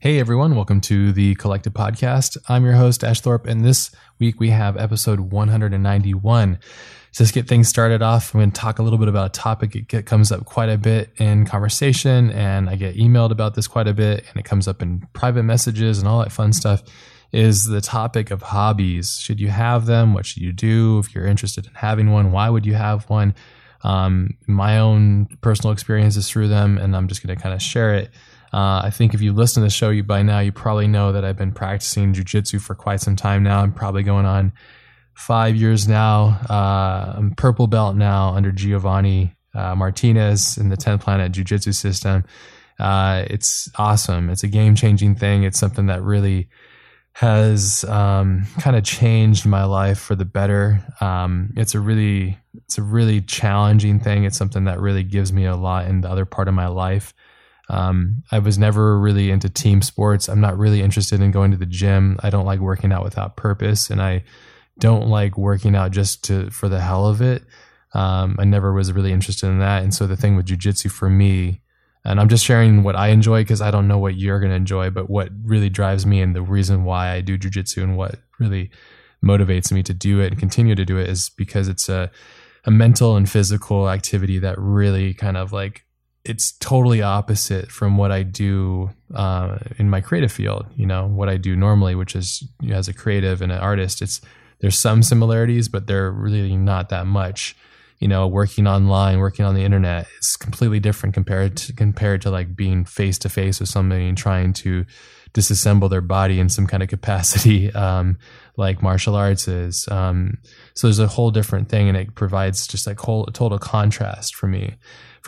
Hey everyone, welcome to the Collective Podcast. I'm your host, Ash Thorpe, and this week we have episode 191. So let's get things started off. I'm going to talk a little bit about a topic. It comes up quite a bit in conversation, and I get emailed about this quite a bit, and it comes up in private messages and all that fun stuff. Is the topic of hobbies. Should you have them? What should you do? If you're interested in having one, why would you have one? Um, my own personal experiences through them, and I'm just going to kind of share it. Uh, I think if you listen to the show, you by now you probably know that I've been practicing jujitsu for quite some time now. I'm probably going on five years now. Uh, I'm purple belt now under Giovanni uh, Martinez in the 10 Planet Jiu Jitsu system. Uh, it's awesome. It's a game changing thing. It's something that really has um, kind of changed my life for the better. Um, it's a really, it's a really challenging thing. It's something that really gives me a lot in the other part of my life. Um, I was never really into team sports. I'm not really interested in going to the gym. I don't like working out without purpose, and I don't like working out just to for the hell of it. Um, I never was really interested in that. And so the thing with jujitsu for me, and I'm just sharing what I enjoy because I don't know what you're going to enjoy, but what really drives me and the reason why I do jujitsu and what really motivates me to do it and continue to do it is because it's a, a mental and physical activity that really kind of like it's totally opposite from what I do uh, in my creative field. You know what I do normally, which is you know, as a creative and an artist. It's there's some similarities, but they're really not that much. You know, working online, working on the internet is completely different compared to compared to like being face to face with somebody and trying to disassemble their body in some kind of capacity, um, like martial arts is. Um, so there's a whole different thing, and it provides just like whole total contrast for me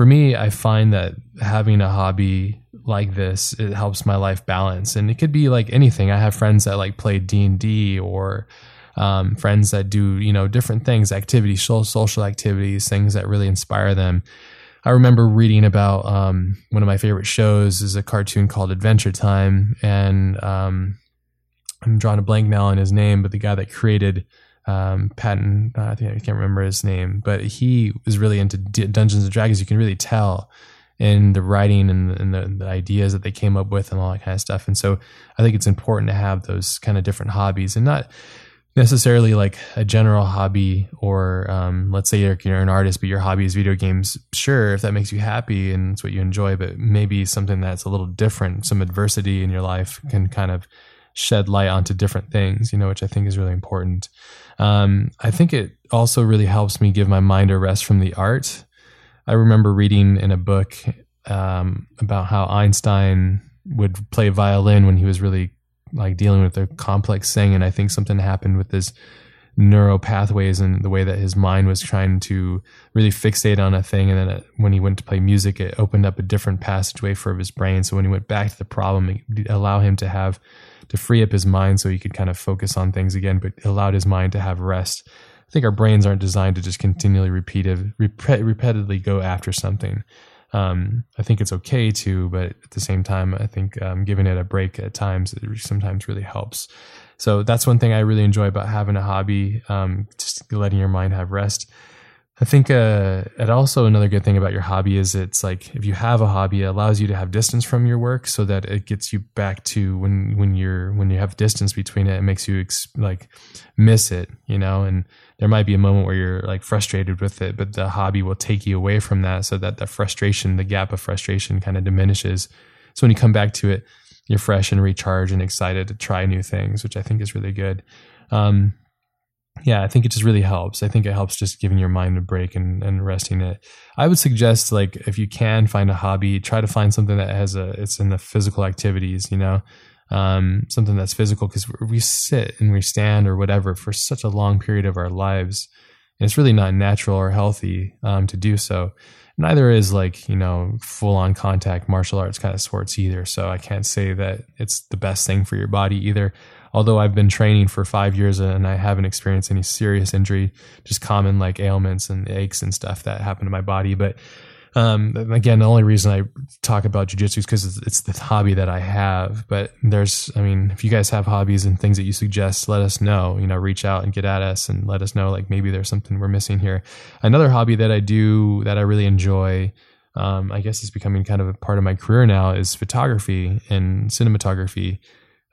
for me, I find that having a hobby like this it helps my life balance, and it could be like anything. I have friends that like play D and D or um, friends that do you know different things, activities, social activities, things that really inspire them. I remember reading about um, one of my favorite shows is a cartoon called Adventure Time, and um, I'm drawing a blank now on his name, but the guy that created um, Patton, uh, I think I can't remember his name, but he was really into D- Dungeons and Dragons. You can really tell in the writing and, the, and the, the, ideas that they came up with and all that kind of stuff. And so I think it's important to have those kind of different hobbies and not necessarily like a general hobby or um, let's say you're, you're, an artist but your hobby is video games sure if that makes you happy and it's what you enjoy but maybe something that's a little different some adversity in your life can kind of shed light onto different things you know which i think is really important um, I think it also really helps me give my mind a rest from the art. I remember reading in a book um, about how Einstein would play violin when he was really like dealing with a complex thing, and I think something happened with his neural pathways and the way that his mind was trying to really fixate on a thing. And then it, when he went to play music, it opened up a different passageway for his brain. So when he went back to the problem, it allowed him to have to free up his mind so he could kind of focus on things again, but allowed his mind to have rest. I think our brains aren't designed to just continually repeat rep- repetitively go after something. Um, I think it's okay to, but at the same time, I think um, giving it a break at times sometimes really helps. So that's one thing I really enjoy about having a hobby, um, just letting your mind have rest. I think uh, also another good thing about your hobby is it's like if you have a hobby, it allows you to have distance from your work, so that it gets you back to when when you're when you have distance between it, it makes you ex- like miss it, you know. And there might be a moment where you're like frustrated with it, but the hobby will take you away from that, so that the frustration, the gap of frustration, kind of diminishes. So when you come back to it, you're fresh and recharged and excited to try new things, which I think is really good. Um, yeah, I think it just really helps. I think it helps just giving your mind a break and, and resting it. I would suggest like if you can find a hobby, try to find something that has a it's in the physical activities, you know, um, something that's physical because we sit and we stand or whatever for such a long period of our lives, and it's really not natural or healthy um, to do so. Neither is like you know full on contact martial arts kind of sports either. So I can't say that it's the best thing for your body either although I've been training for five years and I haven't experienced any serious injury, just common like ailments and aches and stuff that happen to my body. But um, again, the only reason I talk about jujitsu is because it's, the hobby that I have. But there's, I mean, if you guys have hobbies and things that you suggest, let us know. You know, reach out and get at us and let us know. Like maybe there's something we're missing here. Another hobby that I do that I really enjoy um, I guess it's becoming kind of a part of my career now is photography and cinematography.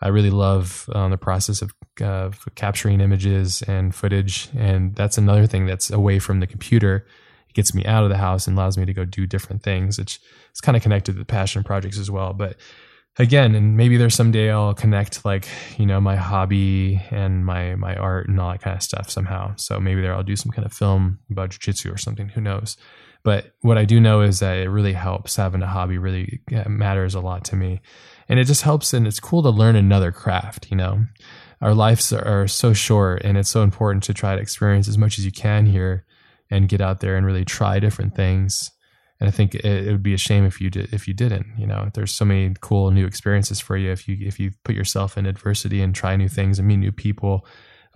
I really love um, the process of, uh, capturing images and footage, and that's another thing that's away from the computer. It gets me out of the house and allows me to go do different things. It's it's kind of connected to the passion projects as well. But again, and maybe there's someday I'll connect like you know my hobby and my my art and all that kind of stuff somehow. So maybe there I'll do some kind of film about jujitsu or something. Who knows? But what I do know is that it really helps having a hobby really matters a lot to me and it just helps and it's cool to learn another craft you know? Our lives are so short and it's so important to try to experience as much as you can here and get out there and really try different things. And i think it, it would be a shame if you did if you didn't you know? There's so many cool new experiences for you if you if you put yourself in adversity and try new things and meet new people.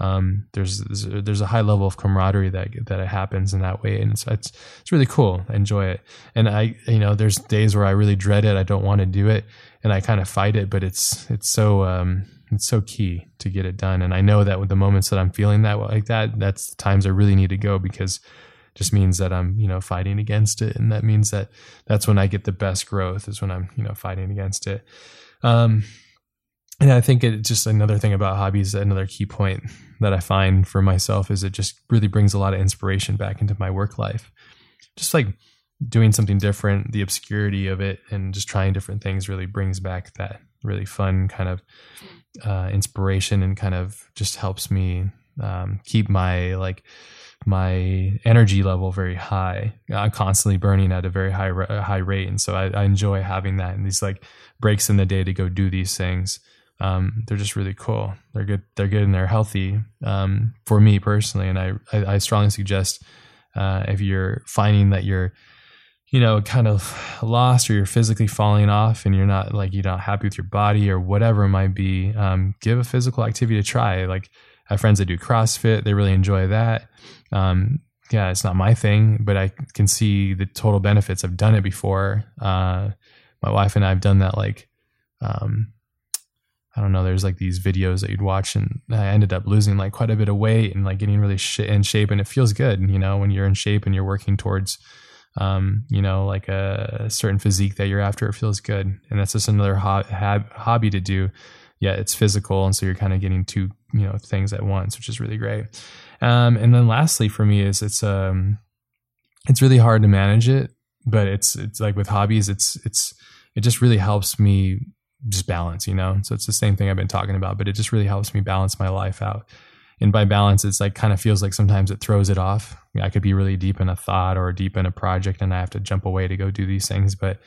Um, there's there's a high level of camaraderie that that happens in that way, and it's, it's it's really cool. I enjoy it, and I you know there's days where I really dread it. I don't want to do it, and I kind of fight it, but it's it's so um, it's so key to get it done. And I know that with the moments that I'm feeling that like that, that's the times I really need to go because it just means that I'm you know fighting against it, and that means that that's when I get the best growth is when I'm you know fighting against it. Um, and I think it's just another thing about hobbies, another key point that I find for myself is it just really brings a lot of inspiration back into my work life. Just like doing something different, the obscurity of it, and just trying different things really brings back that really fun kind of uh, inspiration and kind of just helps me um, keep my like my energy level very high. I'm constantly burning at a very high high rate, and so I, I enjoy having that and these like breaks in the day to go do these things. Um, they're just really cool. They're good. They're good and they're healthy um, for me personally. And I, I, I strongly suggest uh, if you're finding that you're you know, kind of lost or you're physically falling off and you're not like you're not happy with your body or whatever it might be, um, give a physical activity a try. Like I have friends that do CrossFit, they really enjoy that. Um, yeah, it's not my thing, but I can see the total benefits. I've done it before. Uh, my wife and I have done that like, um, I don't know, there's like these videos that you'd watch and I ended up losing like quite a bit of weight and like getting really sh- in shape and it feels good, you know, when you're in shape and you're working towards, um, you know, like a, a, certain physique that you're after, it feels good. And that's just another ho- hab- hobby to do. Yeah, it's physical. And so you're kind of getting two, you know, things at once, which is really great. Um, and then lastly for me is it's, um, it's really hard to manage it, but it's, it's like with hobbies, it's, it's, it just really helps me just balance, you know? So it's the same thing I've been talking about, but it just really helps me balance my life out and by balance it's like kind of feels like sometimes it throws it off. I could be really deep in a thought or deep in a project and i have to jump away to go do these things but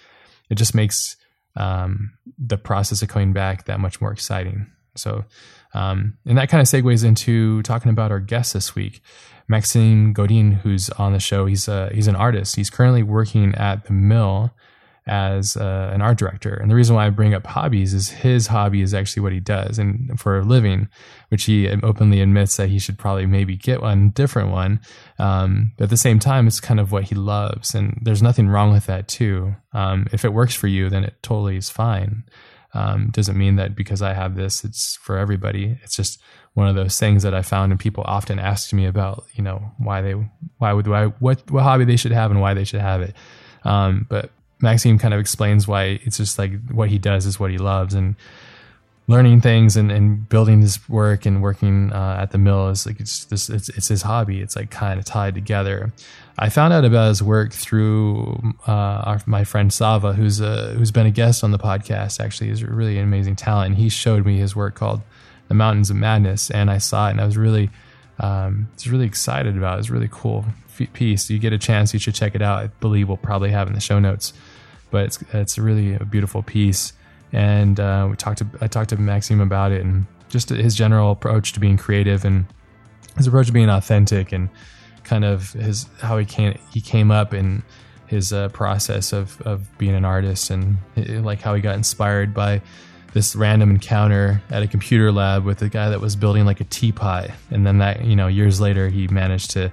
it just makes um, the process of coming back that much more exciting. So um, and that kind of segues into talking about our guest this week Maxim Goudin who's on the show. He's a, he's an artist. He's currently working at the mill as uh, an art director. And the reason why I bring up hobbies is his hobby is actually what he does and for a living, which he openly admits that he should probably maybe get one different one. Um, but at the same time, it's kind of what he loves. And there's nothing wrong with that too. Um, if it works for you, then it totally is fine. Um, doesn't mean that because I have this, it's for everybody. It's just one of those things that I found and people often ask me about, you know, why they, why would, why, what, what hobby they should have and why they should have it. Um, but Maxim kind of explains why it's just like what he does is what he loves and learning things and, and building his work and working uh, at the mill is like it's this it's, it's his hobby it's like kind of tied together i found out about his work through uh, our, my friend sava who's a, who's been a guest on the podcast actually a really an amazing talent he showed me his work called the mountains of madness and i saw it and i was really um, was really excited about it. It was really cool piece. You get a chance, you should check it out. I believe we'll probably have in the show notes but it's it's really a beautiful piece. And uh, we talked to I talked to Maxim about it and just his general approach to being creative and his approach to being authentic and kind of his how he came he came up in his uh, process of of being an artist and it, like how he got inspired by this random encounter at a computer lab with a guy that was building like a teapot and then that you know years later he managed to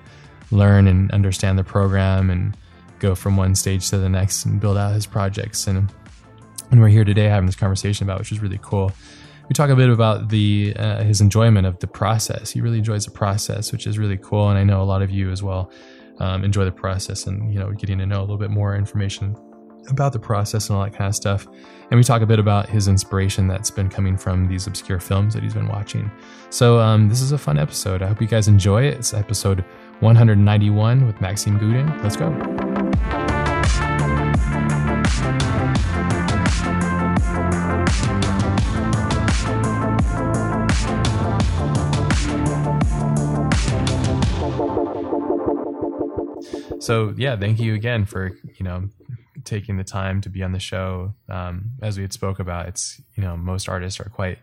learn and understand the program and go from one stage to the next and build out his projects. And and we're here today having this conversation about, which is really cool. We talk a bit about the uh, his enjoyment of the process. He really enjoys the process, which is really cool, and I know a lot of you as well um, enjoy the process and you know getting to know a little bit more information about the process and all that kind of stuff. And we talk a bit about his inspiration that's been coming from these obscure films that he's been watching. So um, this is a fun episode. I hope you guys enjoy it. It's episode 191 with Maxim Goudin. Let's go. So yeah, thank you again for you know taking the time to be on the show. Um, as we had spoke about, it's you know most artists are quite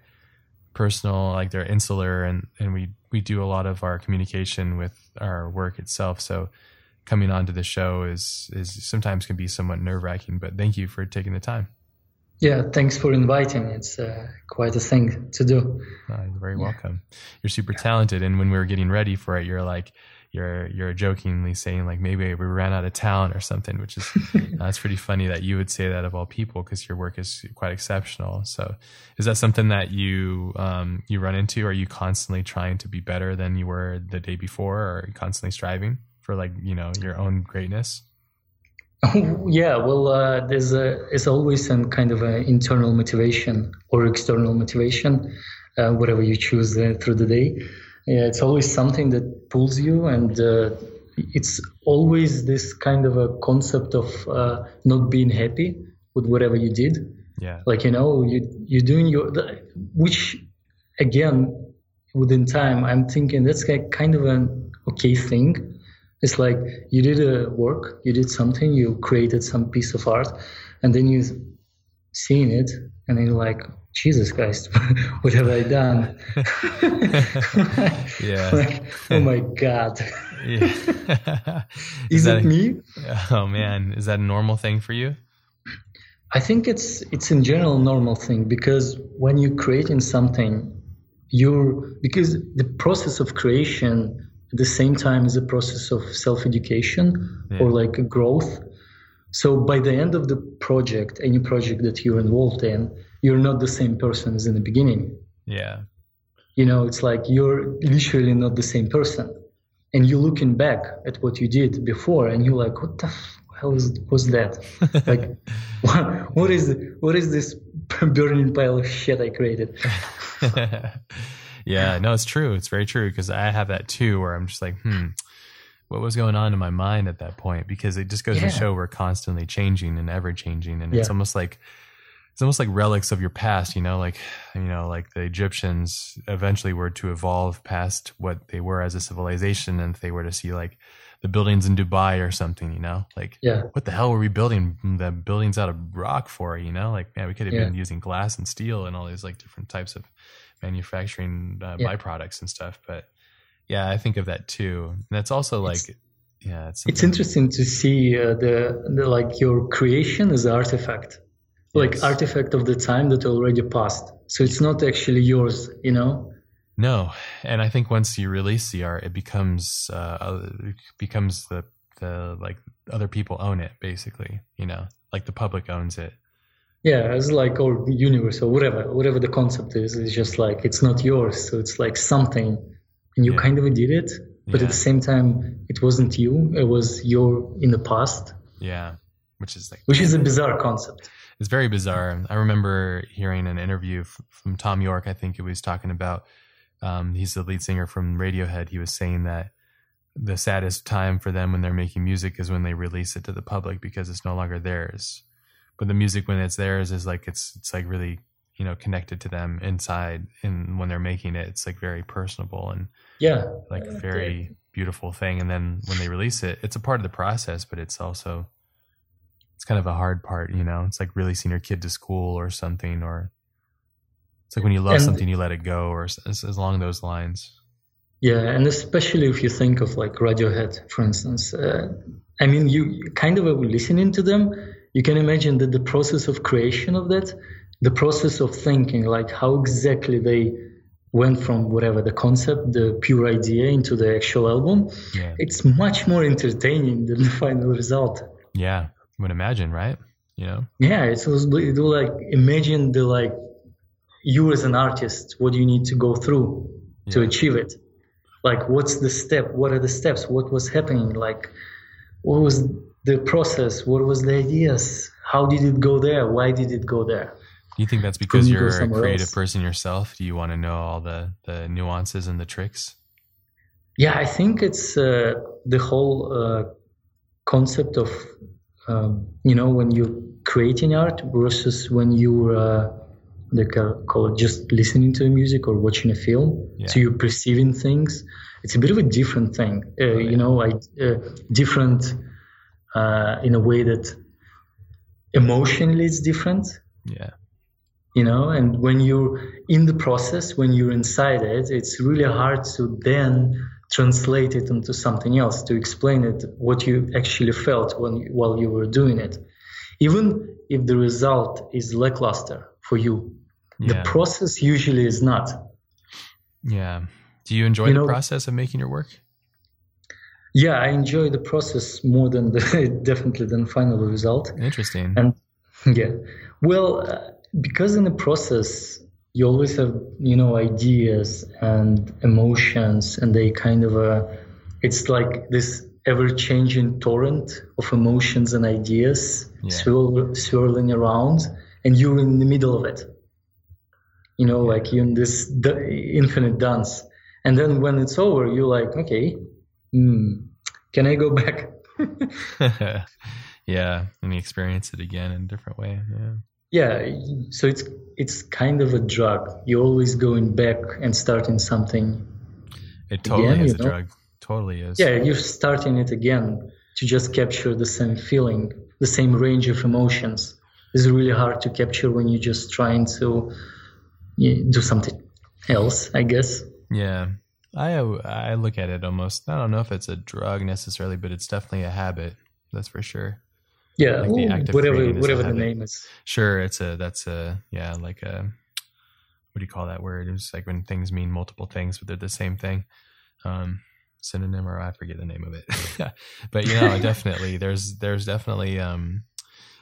personal, like they're insular, and and we we do a lot of our communication with our work itself. So coming onto the show is is sometimes can be somewhat nerve wracking. But thank you for taking the time. Yeah, thanks for inviting. It's uh, quite a thing to do. Oh, you're very yeah. welcome. You're super talented, and when we were getting ready for it, you're like you're you're jokingly saying like maybe we ran out of talent or something, which is uh, pretty funny that you would say that of all people because your work is quite exceptional. So, is that something that you um, you run into? Are you constantly trying to be better than you were the day before, or constantly striving for like you know your own greatness? yeah, well, uh, there's a it's always some kind of an internal motivation or external motivation, uh, whatever you choose uh, through the day. Yeah it's always something that pulls you and uh, it's always this kind of a concept of uh, not being happy with whatever you did. Yeah. Like you know you you're doing your which again within time i'm thinking that's kind of an okay thing it's like you did a work you did something you created some piece of art and then you seeing it and then you're like Jesus Christ, what have I done? yeah. like, oh my God. yeah. is, is it a, me? Oh man, is that a normal thing for you? I think it's it's in general normal thing because when you're creating something, you're because the process of creation at the same time is a process of self-education yeah. or like growth. So by the end of the project, any project that you're involved in, you're not the same person as in the beginning. Yeah. You know, it's like you're literally not the same person. And you're looking back at what you did before and you're like, what the hell is, was that? like, what, what is what is this burning pile of shit I created? yeah, no, it's true. It's very true because I have that too, where I'm just like, hmm, what was going on in my mind at that point? Because it just goes yeah. to show we're constantly changing and ever changing, and yeah. it's almost like it's almost like relics of your past, you know, like you know, like the Egyptians eventually were to evolve past what they were as a civilization, and if they were to see like the buildings in Dubai or something, you know, like yeah. what the hell were we building the buildings out of rock for, you know, like man, we could have yeah. been using glass and steel and all these like different types of manufacturing uh, yeah. byproducts and stuff, but yeah, I think of that too. And that's also like. It's, yeah, it's, it's interesting to see uh, the, the like your creation as an artifact like yes. artifact of the time that already passed. So it's not actually yours, you know. No, and I think once you release the art, it becomes uh, it becomes the the like other people own it, basically. You know, like the public owns it. Yeah, it's like or universe or whatever, whatever the concept is. It's just like it's not yours, so it's like something, and you yeah. kind of did it, but yeah. at the same time, it wasn't you. It was your in the past. Yeah, which is like which is a bizarre concept it's very bizarre. I remember hearing an interview from Thom Yorke. I think he was talking about. Um, he's the lead singer from Radiohead. He was saying that the saddest time for them when they're making music is when they release it to the public because it's no longer theirs. But the music when it's theirs is like it's it's like really you know connected to them inside, and when they're making it, it's like very personable and yeah, like a very beautiful thing. And then when they release it, it's a part of the process, but it's also it's kind of a hard part, you know. It's like releasing your kid to school or something, or it's like when you love and, something, you let it go, or as, as along those lines. Yeah, and especially if you think of like Radiohead, for instance. Uh, I mean, you kind of are listening to them, you can imagine that the process of creation of that, the process of thinking, like how exactly they went from whatever the concept, the pure idea, into the actual album. Yeah. It's much more entertaining than the final result. Yeah, you would imagine, right? You know? Yeah, it was, it was like imagine the like you as an artist, what do you need to go through yeah. to achieve it. like what's the step what are the steps what was happening like what was the process what was the ideas how did it go there why did it go there do you think that's because you're a creative else. person yourself do you want to know all the the nuances and the tricks yeah i think it's uh, the whole uh, concept of um, you know when you're creating art versus when you're uh, they call it just listening to music or watching a film. Yeah. So you're perceiving things. It's a bit of a different thing, uh, oh, yeah. you know, like uh, different uh, in a way that emotionally it's different. Yeah. You know, and when you're in the process, when you're inside it, it's really hard to then translate it into something else to explain it what you actually felt when while you were doing it even if the result is lackluster for you yeah. The process usually is not. Yeah. Do you enjoy you the know, process of making your work? Yeah, I enjoy the process more than the definitely than final result. Interesting. And yeah, well, uh, because in the process you always have you know ideas and emotions, and they kind of uh, it's like this ever-changing torrent of emotions and ideas yeah. swirl, swirling around, and you're in the middle of it you know, like in this infinite dance. And then when it's over, you're like, okay, mm, can I go back? yeah, and experience it again in a different way. Yeah. Yeah, so it's it's kind of a drug. You're always going back and starting something. It totally again, is a know? drug. Totally is. Yeah, you're starting it again to just capture the same feeling, the same range of emotions. It's really hard to capture when you're just trying to do something else, I guess. Yeah. I I look at it almost. I don't know if it's a drug necessarily, but it's definitely a habit. That's for sure. Yeah, like Ooh, whatever whatever the name is. Sure, it's a that's a yeah like a what do you call that word? It's like when things mean multiple things, but they're the same thing. Um, synonym or I forget the name of it. but you know, definitely there's there's definitely um,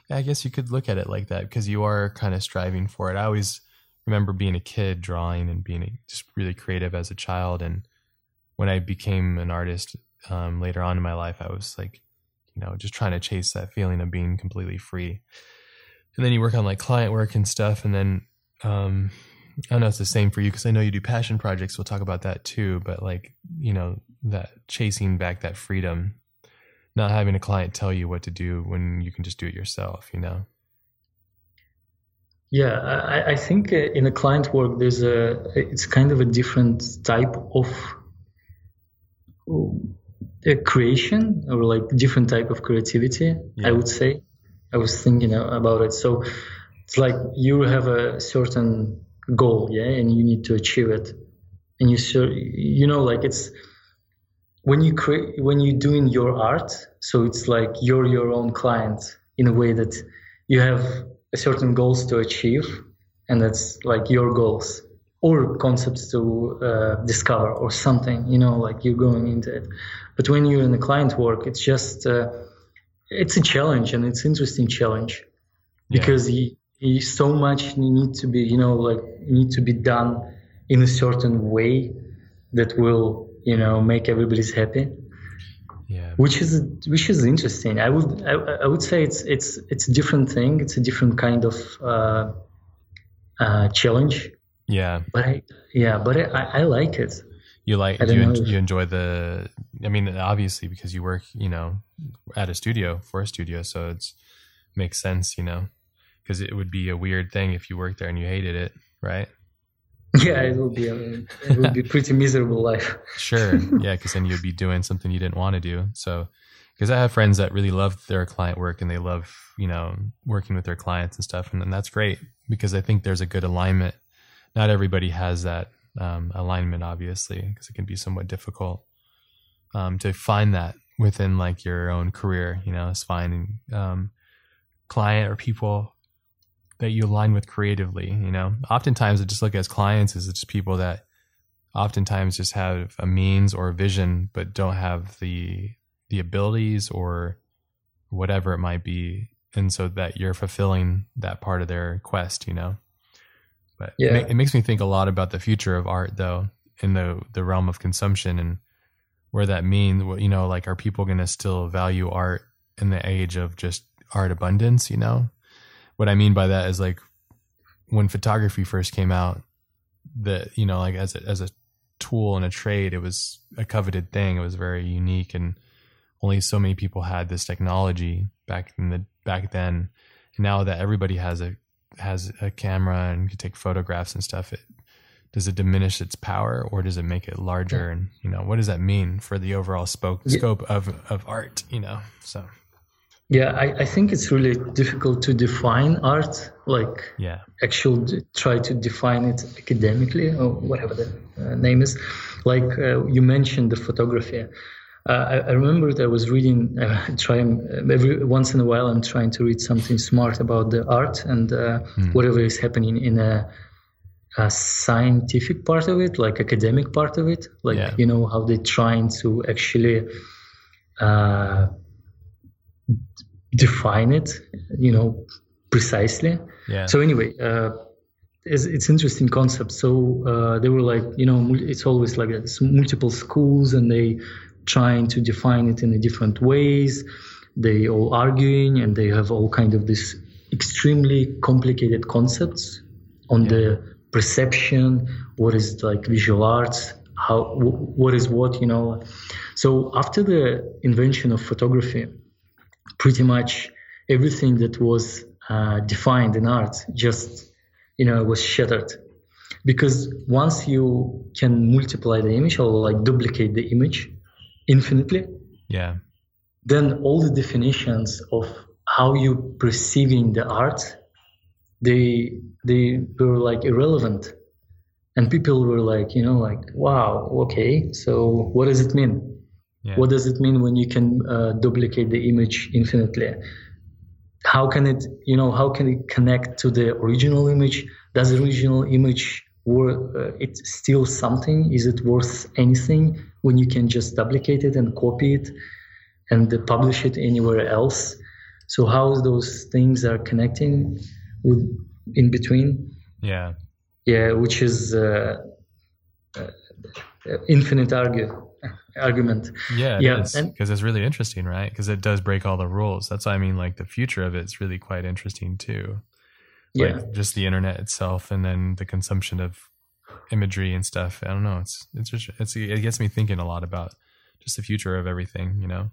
I guess you could look at it like that because you are kind of striving for it. I always remember being a kid drawing and being just really creative as a child. And when I became an artist um, later on in my life, I was like, you know, just trying to chase that feeling of being completely free. And then you work on like client work and stuff. And then um, I don't know it's the same for you because I know you do passion projects. We'll talk about that too. But like, you know, that chasing back that freedom, not having a client tell you what to do when you can just do it yourself, you know? Yeah, I, I think uh, in a client work, there's a it's kind of a different type of uh, creation or like different type of creativity. Yeah. I would say. I was thinking about it. So it's like you have a certain goal, yeah, and you need to achieve it, and you sure you know like it's when you create when you're doing your art. So it's like you're your own client in a way that you have certain goals to achieve, and that's like your goals or concepts to uh, discover or something. You know, like you're going into it. But when you're in the client work, it's just uh, it's a challenge and it's interesting challenge yeah. because you, you so much need to be you know like need to be done in a certain way that will you know make everybody's happy yeah. Which is which is interesting. I would I, I, would say it's it's it's a different thing. It's a different kind of uh, uh, challenge. Yeah. But i yeah but I, I like it. You like you, en- you enjoy the i mean obviously because you work you know at a studio for a studio so it's makes sense you know because it would be a weird thing if you worked there and you hated it right yeah, it will be. it will be pretty miserable life. sure. Yeah, because then you'd be doing something you didn't want to do. So, because I have friends that really love their client work and they love, you know, working with their clients and stuff, and, and that's great because I think there's a good alignment. Not everybody has that um, alignment, obviously, because it can be somewhat difficult um, to find that within like your own career. You know, is finding um, client or people that you align with creatively. You know, oftentimes I just look as clients as just people that oftentimes just have a means or a vision, but don't have the the abilities or whatever it might be, and so that you're fulfilling that part of their quest. You know, but yeah. it, it makes me think a lot about the future of art, though. in the the realm of consumption and where that means. You know, like are people going to still value art in the age of just art abundance? You know, what I mean by that is like when photography first came out, that you know, like as a, as a tool and a trade, it was a coveted thing. It was very unique, and only so many people had this technology back in the back then. And now that everybody has a has a camera and can take photographs and stuff, it does it diminish its power or does it make it larger? And you know, what does that mean for the overall spoke, scope of of art? You know, so. Yeah, I, I think it's really difficult to define art, like yeah, actually try to define it academically or whatever the uh, name is. Like uh, you mentioned the photography. Uh, I, I remember I was reading, uh, trying uh, every once in a while. I'm trying to read something smart about the art and mm. whatever is happening in a, a, scientific part of it, like academic part of it, like yeah. you know how they're trying to actually uh, define it, you know, precisely. Yeah. So anyway. Uh, it's, it's interesting concept. So uh, they were like, you know, it's always like this, multiple schools, and they trying to define it in different ways. They all arguing and they have all kind of this extremely complicated concepts on yeah. the perception, what is like visual arts, how what is what, you know. So after the invention of photography, pretty much everything that was uh, defined in art just you know was shattered. Because once you can multiply the image or like duplicate the image infinitely, yeah, then all the definitions of how you perceiving the art, they they were like irrelevant, and people were like, you know, like, wow, okay, so what does it mean? Yeah. What does it mean when you can uh, duplicate the image infinitely? How can it, you know, how can it connect to the original image? Does the original image worth? Uh, it still something? Is it worth anything? when you can just duplicate it and copy it and publish it anywhere else. So how those things are connecting with in between? Yeah. Yeah, which is uh, uh, infinite argue argument. Yeah, yeah, because it's really interesting, right? Because it does break all the rules. That's why I mean, like the future of it's really quite interesting too. Like yeah. just the internet itself, and then the consumption of imagery and stuff. I don't know. It's it's just it's it gets me thinking a lot about just the future of everything. You know.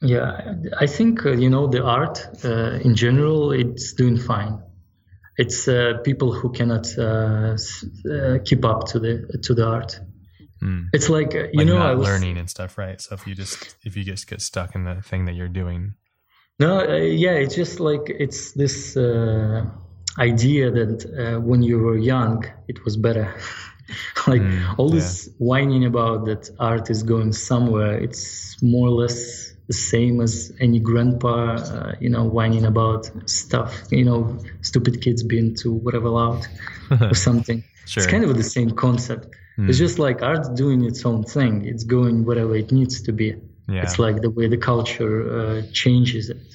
Yeah, I think uh, you know the art uh, in general. It's doing fine. It's uh, people who cannot uh, uh, keep up to the to the art. Mm. It's like uh, you like know, I was, learning and stuff, right? So if you just if you just get stuck in the thing that you're doing. No, yeah, it's just like it's this idea that uh, when you were young it was better like mm, all this yeah. whining about that art is going somewhere it's more or less the same as any grandpa uh, you know whining about stuff you know stupid kids being too whatever loud or something sure. it's kind of the same concept mm. it's just like art doing its own thing it's going wherever it needs to be yeah. it's like the way the culture uh, changes it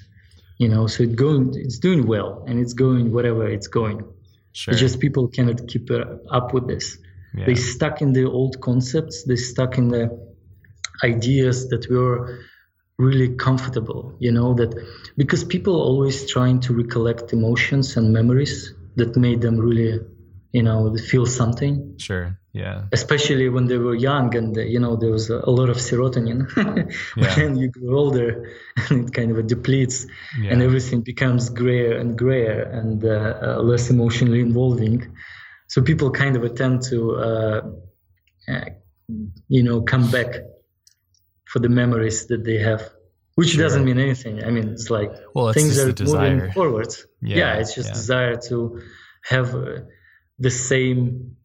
you know so it going it's doing well and it's going wherever it's going sure. it's just people cannot keep up with this yeah. they stuck in the old concepts They're stuck in the ideas that were really comfortable you know that because people are always trying to recollect emotions and memories that made them really you know feel something. Sure yeah. Especially when they were young and you know there was a lot of serotonin. Yeah. when you grow older and it kind of depletes yeah. and everything becomes grayer and grayer and uh, uh, less emotionally involving. So people kind of tend to uh, uh, you know come back for the memories that they have which sure. doesn't mean anything. I mean it's like well, it's things are moving forward. Yeah, yeah it's just desire to have uh, the same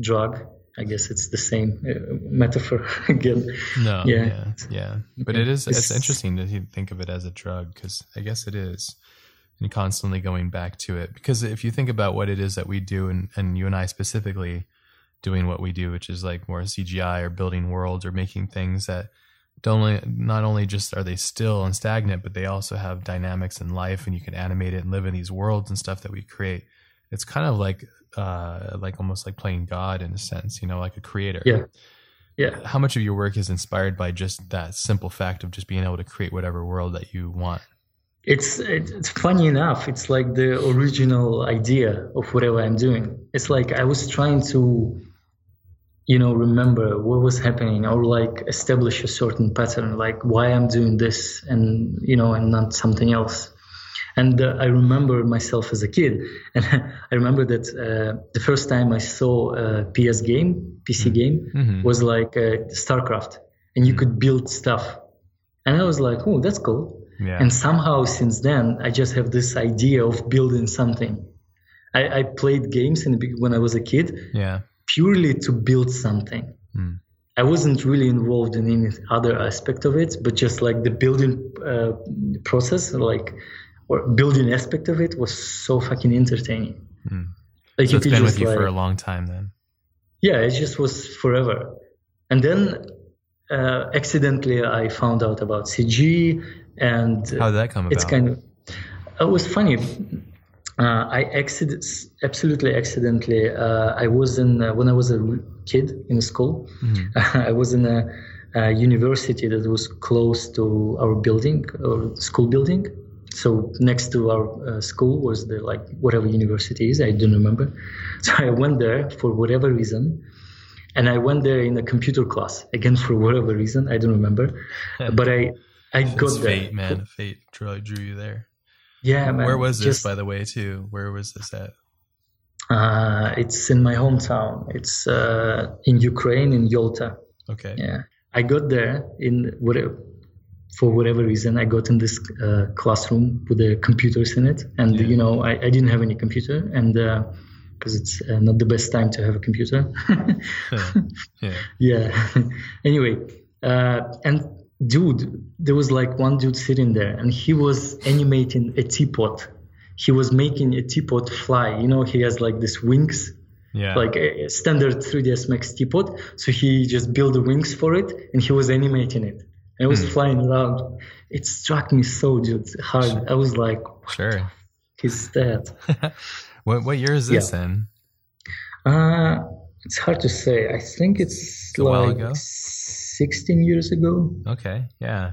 drug I guess it's the same uh, metaphor again. No, yeah, yeah, yeah. but it is. It's, it's interesting to think of it as a drug because I guess it is, and constantly going back to it. Because if you think about what it is that we do, and and you and I specifically doing what we do, which is like more CGI or building worlds or making things that don't only not only just are they still and stagnant, but they also have dynamics in life, and you can animate it and live in these worlds and stuff that we create. It's kind of like uh, like almost like playing God in a sense, you know, like a creator. Yeah. Yeah. How much of your work is inspired by just that simple fact of just being able to create whatever world that you want? It's it's funny enough. It's like the original idea of whatever I'm doing. It's like I was trying to, you know, remember what was happening or like establish a certain pattern, like why I'm doing this and you know, and not something else. And uh, I remember myself as a kid, and I remember that uh, the first time I saw a PS game, PC mm-hmm. game, mm-hmm. was like uh, StarCraft, and you mm-hmm. could build stuff. And I was like, oh, that's cool. Yeah. And somehow since then, I just have this idea of building something. I, I played games in the, when I was a kid, yeah, purely to build something. Mm. I wasn't really involved in any other aspect of it, but just like the building uh, process, like or building aspect of it was so fucking entertaining. Mm. Like so it's been with you like, for a long time then. Yeah, it just was forever. And then uh, accidentally I found out about CG and how did that come about? It's kind of it was funny. Uh, I accident, absolutely accidentally. Uh, I was in uh, when I was a kid in school. Mm-hmm. I was in a, a, university that was close to our building or school building, so next to our uh, school was the like whatever university is i don't remember. So i went there for whatever reason and i went there in a computer class again for whatever reason i don't remember. But i i got it's there. fate man. Fate drew, drew you there. Yeah man, where was this just, by the way too? Where was this at? Uh, it's in my hometown. It's uh, in ukraine in yalta. Okay. Yeah. I got there in whatever for whatever reason, I got in this uh, classroom with the computers in it, and yeah. you know, I, I, didn't have any computer, and because uh, it's uh, not the best time to have a computer. yeah. yeah. anyway, uh, and dude, there was like one dude sitting there, and he was animating a teapot. He was making a teapot fly. You know, he has like these wings. Yeah. Like a standard 3ds Max teapot. So he just built the wings for it and he was animating it. I was mm. flying around. It struck me so dude, hard. I was like, sure, he's dead. what what year is this yeah. in? Uh, it's hard to say. I think it's a like while ago. 16 years ago. Okay, yeah.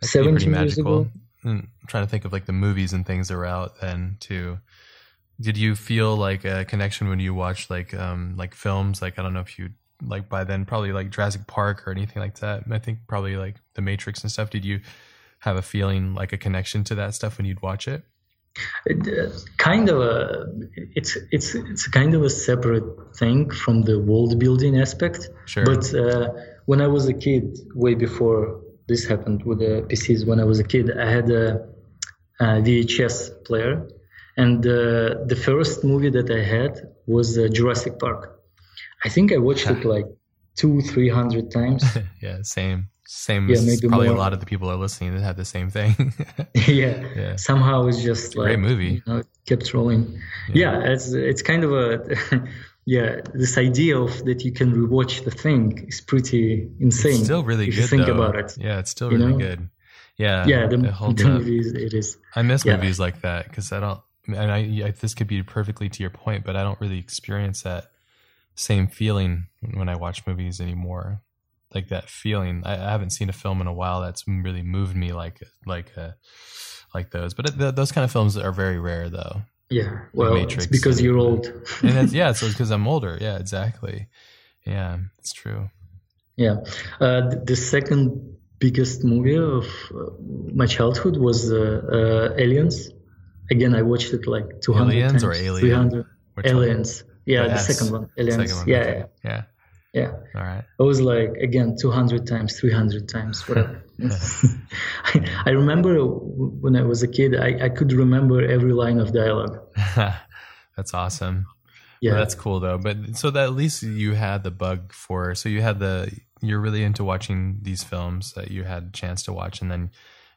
That 17 years ago. I'm trying to think of like the movies and things that were out then too. Did you feel like a connection when you watched like um like films? Like I don't know if you like by then probably like Jurassic Park or anything like that. I think probably like The Matrix and stuff. Did you have a feeling like a connection to that stuff when you'd watch it? it uh, kind of a it's it's it's kind of a separate thing from the world building aspect. Sure. But uh, when I was a kid, way before this happened with the PCs, when I was a kid, I had a, a VHS player, and uh, the first movie that I had was uh, Jurassic Park I think I watched it like two, three hundred times. yeah, same. Same yeah, maybe probably more. a lot of the people are listening that had the same thing. yeah. yeah. Somehow it's just like great movie. You know, it kept rolling. Yeah. yeah, it's it's kind of a yeah, this idea of that you can rewatch the thing is pretty insane. It's still really if good. You think though. about it. Yeah, it's still really know? good. Yeah. Yeah, the, the movies it is. I miss yeah. movies like that because I don't. And I, I, this could be perfectly to your point, but I don't really experience that same feeling when I watch movies anymore. Like that feeling. I, I haven't seen a film in a while that's really moved me like like uh, like those. But it, those kind of films are very rare, though. Yeah, well, Matrix it's because you're old. and yeah, so it's because I'm older. Yeah, exactly. Yeah, it's true. Yeah, uh, the second biggest movie of uh, my childhood was uh, uh, Aliens. Again, I watched it like 200 Aliens times. or Aliens? 300. Aliens. Yeah, the, the second one. Aliens. Second one. Yeah, okay. yeah, yeah. Yeah. All right. It was like again 200 times, 300 times, whatever. I, I remember when I was a kid, I, I could remember every line of dialogue. that's awesome. Yeah, well, that's cool though. But so that at least you had the bug for. So you had the you're really into watching these films that you had a chance to watch, and then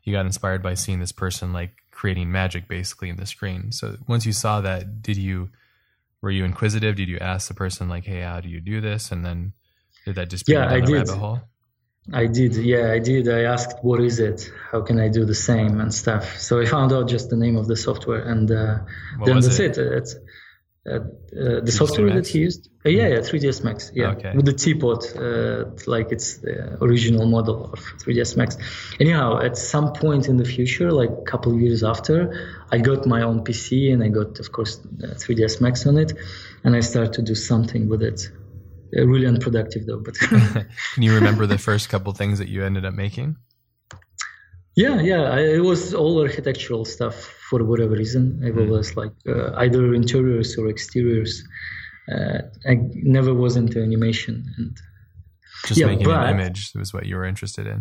you got inspired by seeing this person like creating magic basically in the screen. So once you saw that, did you were you inquisitive? Did you ask the person like, "Hey, how do you do this?" And then did that just yeah, I did. I did. Yeah, I did. I asked, "What is it? How can I do the same and stuff?" So I found out just the name of the software, and uh, then that's it? it. It's the software that he used. Uh, yeah, yeah, 3ds Max. Yeah, Okay. with the teapot, uh, like it's the original model of 3ds Max. Anyhow, at some point in the future, like a couple years after, I got my own PC and I got, of course, uh, 3ds Max on it, and I started to do something with it. Uh, really unproductive though, but Can you remember the first couple things that you ended up making? yeah, yeah, I, it was all architectural stuff for whatever reason. It Mm. was like uh, either interiors or exteriors. Uh, I never was into animation and Just Yeah, making but- an image was what you were interested in.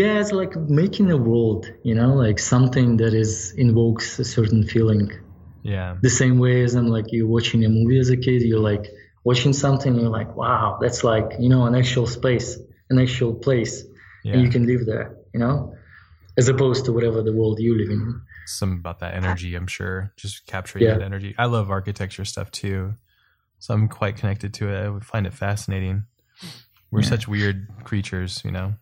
Yeah, it's like making a world, you know, like something that is invokes a certain feeling. Yeah. The same way as I'm like you're watching a movie as a kid, you're like watching something, you're like, wow, that's like you know an actual space, an actual place, Yeah. and you can live there, you know, as opposed to whatever the world you live in. Some about that energy, I'm sure. Just capturing Yeah. that energy. I love architecture stuff too. So I'm quite connected to it. I would find it fascinating. We're Yeah. such weird creatures, you know,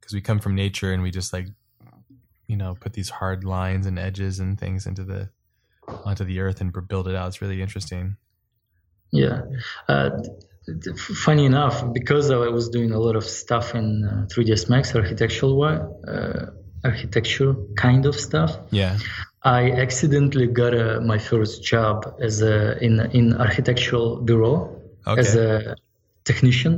because we come from nature and we just like, you know, put these hard lines and edges and things into the onto the earth and build it out. It's really interesting. Yeah. Uh, th- th- funny enough, because I was doing a lot of stuff in uh, 3ds Max, architectural wi- uh, architecture kind of stuff. Yeah. I accidentally got uh, my first job as a in in architectural bureau as a technician,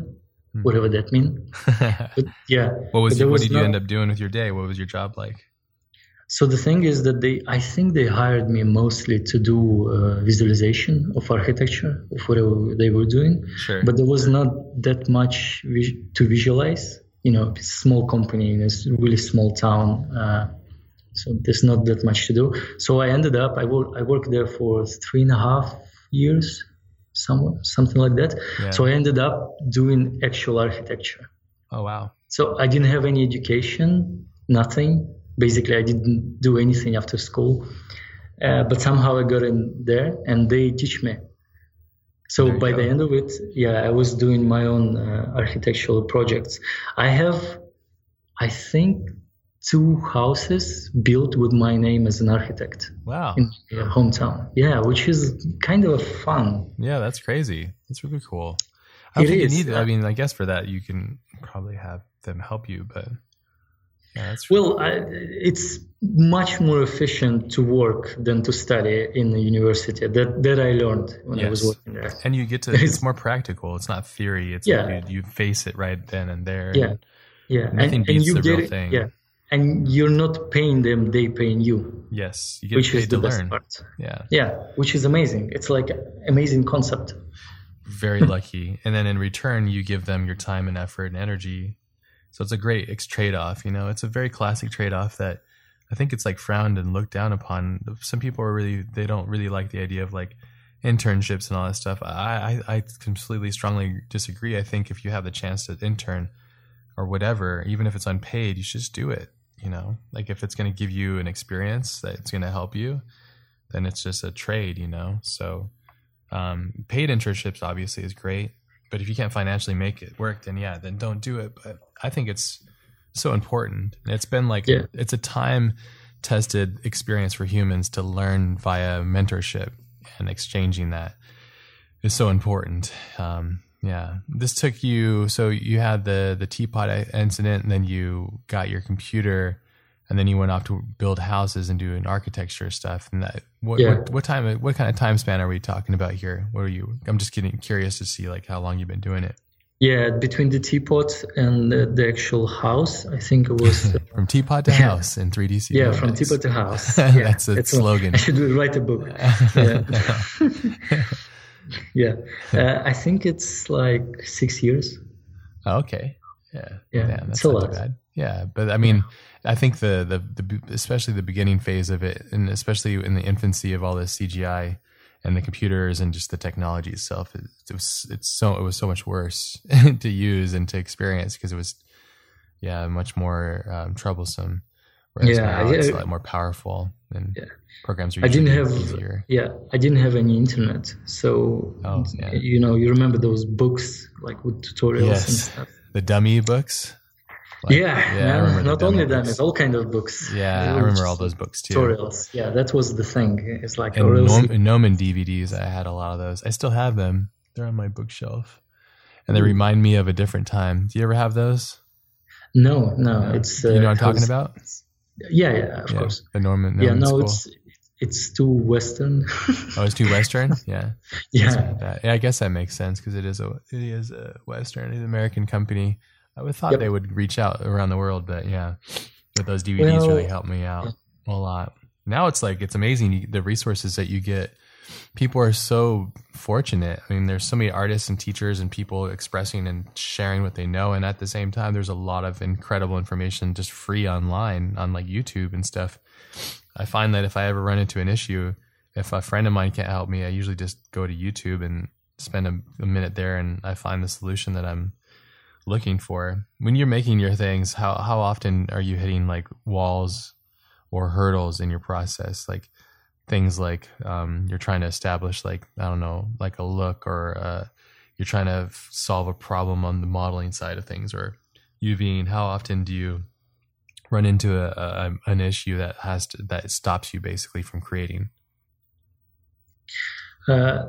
Hmm. whatever that means. Yeah, what was what was did you end up doing with your day? What was your job like? so the thing is that they, I think they hired me mostly to do uh, visualization of architecture of whatever they were doing, Sure. but there was not that much vis- to visualize. You know, it's a small company in a really small town. Uh, so there's not that much to do. So I ended up I work I worked there for three and a half years, somewhere something like that. Yeah. So I ended up doing actual architecture. oh wow. So I didn't have any education, nothing. Basically, I didn't do anything after school, uh, but somehow I got in there, and they teach me. So There by the end of it, yeah, I was doing my own uh, architectural projects. I have, I think, two houses built with my name as an architect Wow. in my hometown. Yeah, which is kind of fun. Yeah, that's crazy. That's really cool. I don't It think is. you need. I mean, I guess for that you can probably have them help you, but yeah, Well, I, it's much more efficient to work than to study in the university. That that I learned when I was working there. and you get to. It's- more practical. It's not theory. It's Yeah. like you, you face it right then and there. Yeah, yeah, Nothing and, beats and you the get real it. thing. Yeah, and you're not paying them; they paying you, Yes, you get which paid is the to best learn. part. Yeah, Yeah, which is amazing. It's like amazing concept. very lucky. And then in return, you give them your time and effort and energy. So it's a great ex- trade-off. You know, it's a very classic trade-off that I think it's like frowned and looked down upon. Some people are really they don't really like the idea of like internships and all that stuff. I I, I completely strongly disagree. I think if you have the chance to intern or whatever, even if it's unpaid, you should just do it. You know, like if it's going to give you an experience that's going to help you, then it's just a trade. You know, so um, paid internships obviously is great, but if you can't financially make it work, then yeah, then don't do it. But I think it's so important. And It's been like Yeah. it's a time tested experience for humans to learn via mentorship and exchanging that is so important. Um, yeah, this took you. So you had the the teapot incident, and then you got your computer, and then you went off to build houses and do an architecture stuff. And that what Yeah. what, what time? What kind of time span are we talking about here? What are you? I'm just getting curious to see like how long you've been doing it. Yeah, between the teapot and the, the actual house, I think it was. From teapot to Yeah. house in 3D. yeah, from nice. teapot to house. Yeah, That's a it's slogan. I should write a book. Yeah. yeah, uh, I think it's like six years. Okay. Yeah. Yeah, Damn, that's it's a lot. bad. Yeah, but I mean, I think the, the the especially the beginning phase of it, and especially in the infancy of all this CGI and the computers and just the technology itself, it, it was it's so it was so much worse to use and to experience because it was yeah much more um, troublesome. Whereas Yeah, now it's a lot more powerful and Yeah. programs are I didn't have easier. yeah, I didn't have any internet, so Oh, yeah. you know, you remember those books like with tutorials and stuff. The dummy books. Like, yeah, yeah not only them, it's all kind of books. Yeah, I remember all those books too. Tutorials. Yeah, that was the thing. It's like and Nom- Gnomon DVDs. I had a lot of those. I still have them. They're on my bookshelf, and they remind me of a different time. Do you ever have those? No, no. It's uh, you know what I'm talking about. Yeah, yeah, of yeah, course. The Gnomon. Gnomon yeah, no, school. it's it's too Western. oh, it's too Western. Yeah. yeah. Yeah, I guess that makes sense because it is a it is a Western, it's an American company. I would thought yep. they would reach out around the world, but yeah, but those DVDs well, really helped me out yeah. a lot. Now it's like it's amazing the resources that you get. People are so fortunate. I mean, there's so many artists and teachers and people expressing and sharing what they know, and at the same time, there's a lot of incredible information just free online on like YouTube and stuff. I find that if I ever run into an issue, if a friend of mine can't help me, I usually just go to YouTube and spend a, a minute there, and I find the solution that I'm looking for. When you're making your things, how how often are you hitting like walls or hurdles in your process? Like things like um, you're trying to establish like I don't know, like a look or uh, you're trying to solve a problem on the modeling side of things or UVing. How often do you run into a, a an issue that has to, that stops you basically from creating? Uh,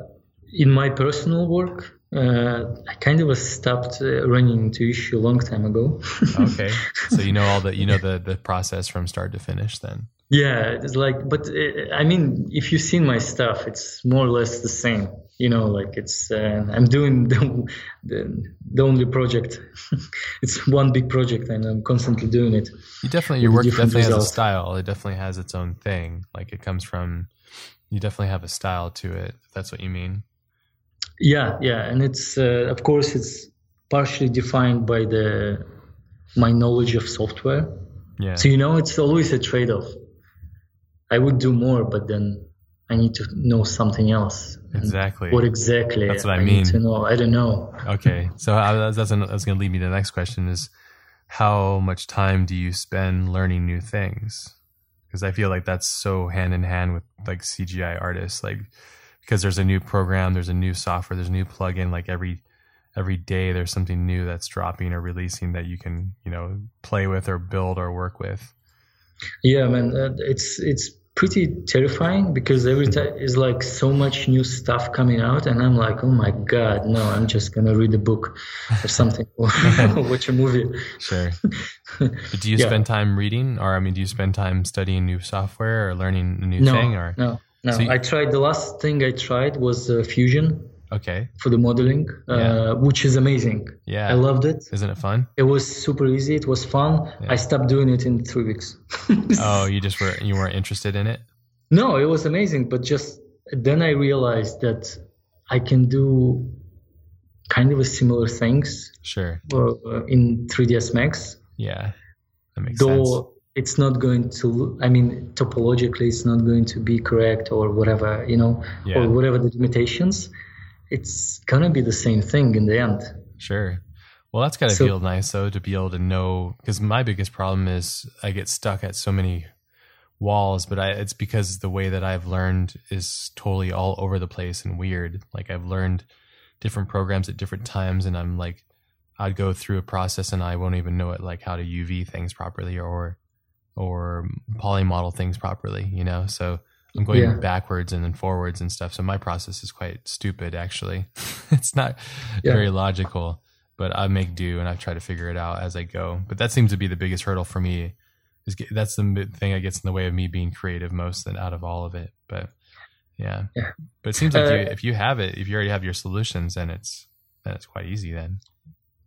in my personal work, uh, I kind of stopped uh, running into issue a long time ago. okay, so you know all the you know the the process from start to finish then. Yeah, it's like, but uh, I mean, if you've seen my stuff, it's more or less the same. You know, like it's uh, I'm doing the, the, the only project. it's one big project, and I'm constantly doing it. You definitely your work definitely results. has a style. It definitely has its own thing. Like it comes from. You definitely have a style to it. If that's what you mean. Yeah, yeah, and it's uh, of course it's partially defined by the my knowledge of software. Yeah. So you know, it's always a trade-off. I would do more, but then I need to know something else. Exactly. What exactly? That's what I, I mean. to know. I don't know. okay, so that's, that's, that's going to lead me to the next question: is how much time do you spend learning new things? Because I feel like that's so hand in hand with like CGI artists, like because there's a new program, there's a new software, there's a new plugin. Like every every day, there's something new that's dropping or releasing that you can you know play with or build or work with. Yeah, man, uh, it's it's pretty terrifying because every time is like so much new stuff coming out and i'm like oh my god no i'm just gonna read a book or something or watch a movie sure but do you yeah. spend time reading or i mean do you spend time studying new software or learning a new no, thing or no no, so you, I tried. The last thing I tried was uh, Fusion. Okay. For the modeling, uh, which is amazing. Yeah. I loved it. Isn't it fun? It was super easy. It was fun. Yeah. I stopped doing it in three weeks. oh, you just were you weren't interested in it? No, it was amazing, but just then I realized that I can do kind of a similar things. Sure. Uh, in 3ds Max. Yeah. That makes Though sense it's not going to i mean topologically it's not going to be correct or whatever you know yeah. or whatever the limitations. It's gonna be the same thing in the end. Sure. Well that's gotta so, feel nice though to be able to know because my biggest problem is i get stuck at so many walls but I, it's because the way that i've learned is totally all over the place and weird. Like i've learned different programs at different times and i'm like i'd go through a process and i won't even know it like how to uv things properly or or poly model things properly, you know? So I'm going yeah. backwards and then forwards and stuff. So my process is quite stupid, actually. it's not yeah. very logical, but I make do and I try to figure it out as I go. But that seems to be the biggest hurdle for me. Is get, that's the thing that gets in the way of me being creative most than out of all of it. But yeah, yeah. but it seems like uh, you, if you have it, if you already have your solutions, then it's then it's quite easy then.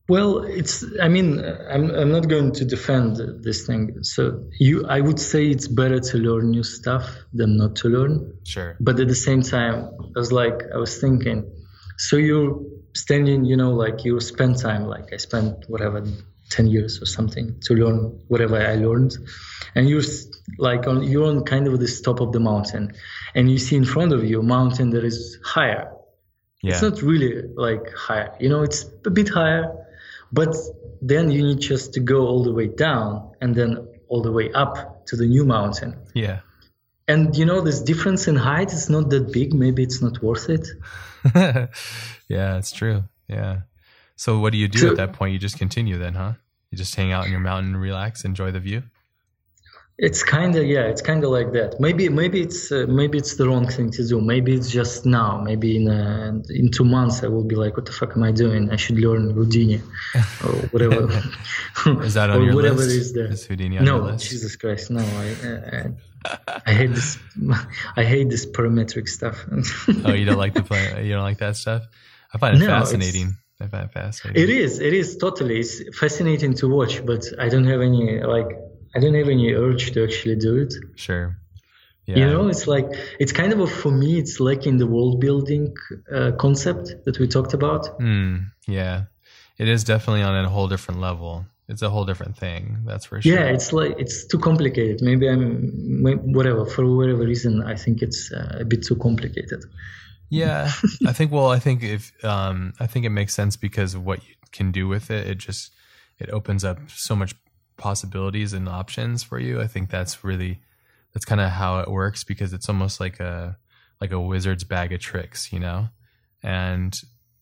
Well, it's. I mean, I'm. I'm not going to defend this thing. So you, I would say it's better to learn new stuff than not to learn. Sure. But at the same time, I was like, I was thinking. So you're standing, you know, like you spend time. Like I spent whatever, ten years or something to learn whatever I learned, and you're like on. You're on kind of the top of the mountain, and you see in front of you a mountain that is higher. Yeah. It's not really like higher. You know, it's a bit higher but then you need just to go all the way down and then all the way up to the new mountain. Yeah. And you know, this difference in height is not that big. Maybe it's not worth it. yeah, it's true. Yeah. So what do you do so, at that point? You just continue then, huh? You just hang out in your mountain, relax, enjoy the view. It's kind of yeah, it's kind of like that. Maybe maybe it's uh, maybe it's the wrong thing to do. Maybe it's just now. Maybe in uh, in two months I will be like, what the fuck am I doing? I should learn Houdini or whatever. is that on or your whatever list? is there. Is Houdini on no, your list? Jesus Christ, no. I, I, I hate this. I hate this parametric stuff. oh, you don't like the play? You don't like that stuff? I find it No, fascinating. I find it fascinating. It is. It is totally. It's fascinating to watch, but I don't have any like. I don't have any urge to actually do it. Sure. Yeah. You know, it's like it's kind of a, for me. It's like in the world building uh, concept that we talked about. Hmm. yeah. It is definitely on a whole different level. It's a whole different thing. That's for sure. Yeah, it's like it's too complicated. Maybe I'm may- whatever for whatever reason. I think it's uh, a bit too complicated. Yeah, I think. Well, I think if um, I think it makes sense because of what you can do with it. It just it opens up so much possibilities and options for you. I think that's really that's kind of how it works because it's almost like a like a wizard's bag of tricks, you know, and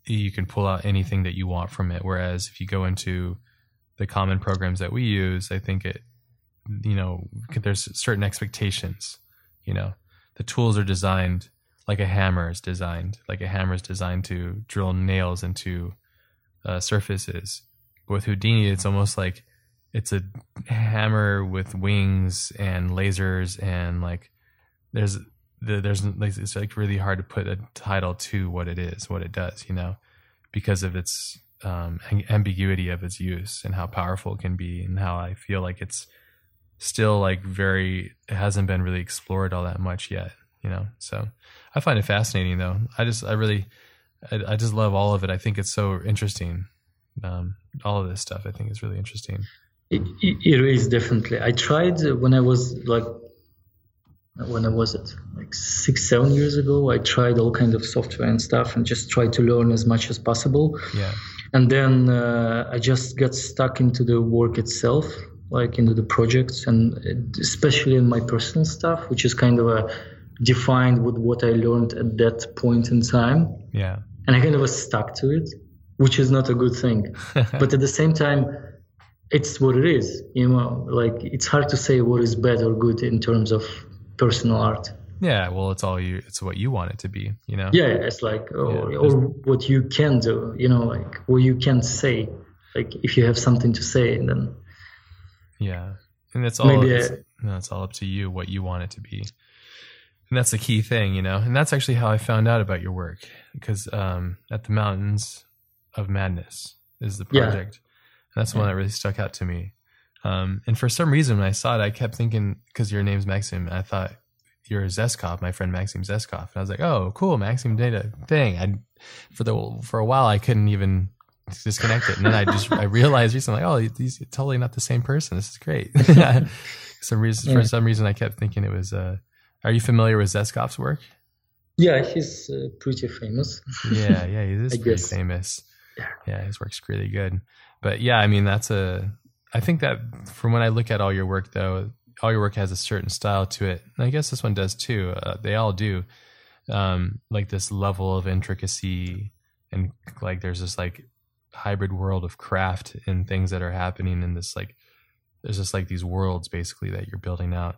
you can pull out anything that you want from it. Whereas if you go into the common programs that we use, I think it, you know, there's certain expectations. You know, the tools are designed like a hammer is designed. Like a hammer is designed to drill nails into uh, surfaces. But with Houdini, it's almost like it's a hammer with wings and lasers and like there's the, there's like it's like really hard to put a title to what it is, what it does, you know, because of its um, ambiguity of its use and how powerful it can be, and how I feel like it's still like very it hasn't been really explored all that much yet, you know. So I find it fascinating though. I just I really I, I just love all of it. I think it's so interesting. Um, all of this stuff I think is really interesting. It, it is definitely. I tried uh, when I was like, when I was it like six, seven years ago. I tried all kind of software and stuff, and just tried to learn as much as possible. Yeah. And then uh, I just got stuck into the work itself, like into the projects, and especially in my personal stuff, which is kind of a defined with what I learned at that point in time. Yeah. And I kind of was stuck to it, which is not a good thing but at the same time it's what it is you know like it's hard to say what is bad or good in terms of personal art yeah. Well, it's all you. It's what you want it to be. You know. yeah it's like or, Yeah, or what you can do you know like what you can say like if you have something to say then Yeah, and it's all Maybe it's, I- no, it's all up to you what you want it to be, and that's the key thing, you know. And that's actually how I found out about your work because um, at the Mountains of Madness is the project, that's the one that really stuck out to me. Um, and for some reason, when I saw it, I kept thinking because your name's Maxim, I thought you're Zhestkov, my friend Maxim Zhestkov, and I was like, oh, cool, Maxim did a thing. I for the for a while I couldn't even disconnect it, and then I just I realized recently, like, oh, he's totally not the same person. This is great. some reason for some reason I kept thinking it was. Uh, are you familiar with Zhestkov's work? yeah he's uh, pretty famous Yeah, yeah, he is I pretty guess. famous. Yeah. yeah, his work's really good. But yeah, I mean, that's a. I think that from when I look at all your work, though, all your work has a certain style to it. And I guess this one does too. Uh, they all do. Um, like this level of intricacy, and like there's this like hybrid world of craft and things that are happening in this like. There's just like these worlds basically that you're building out.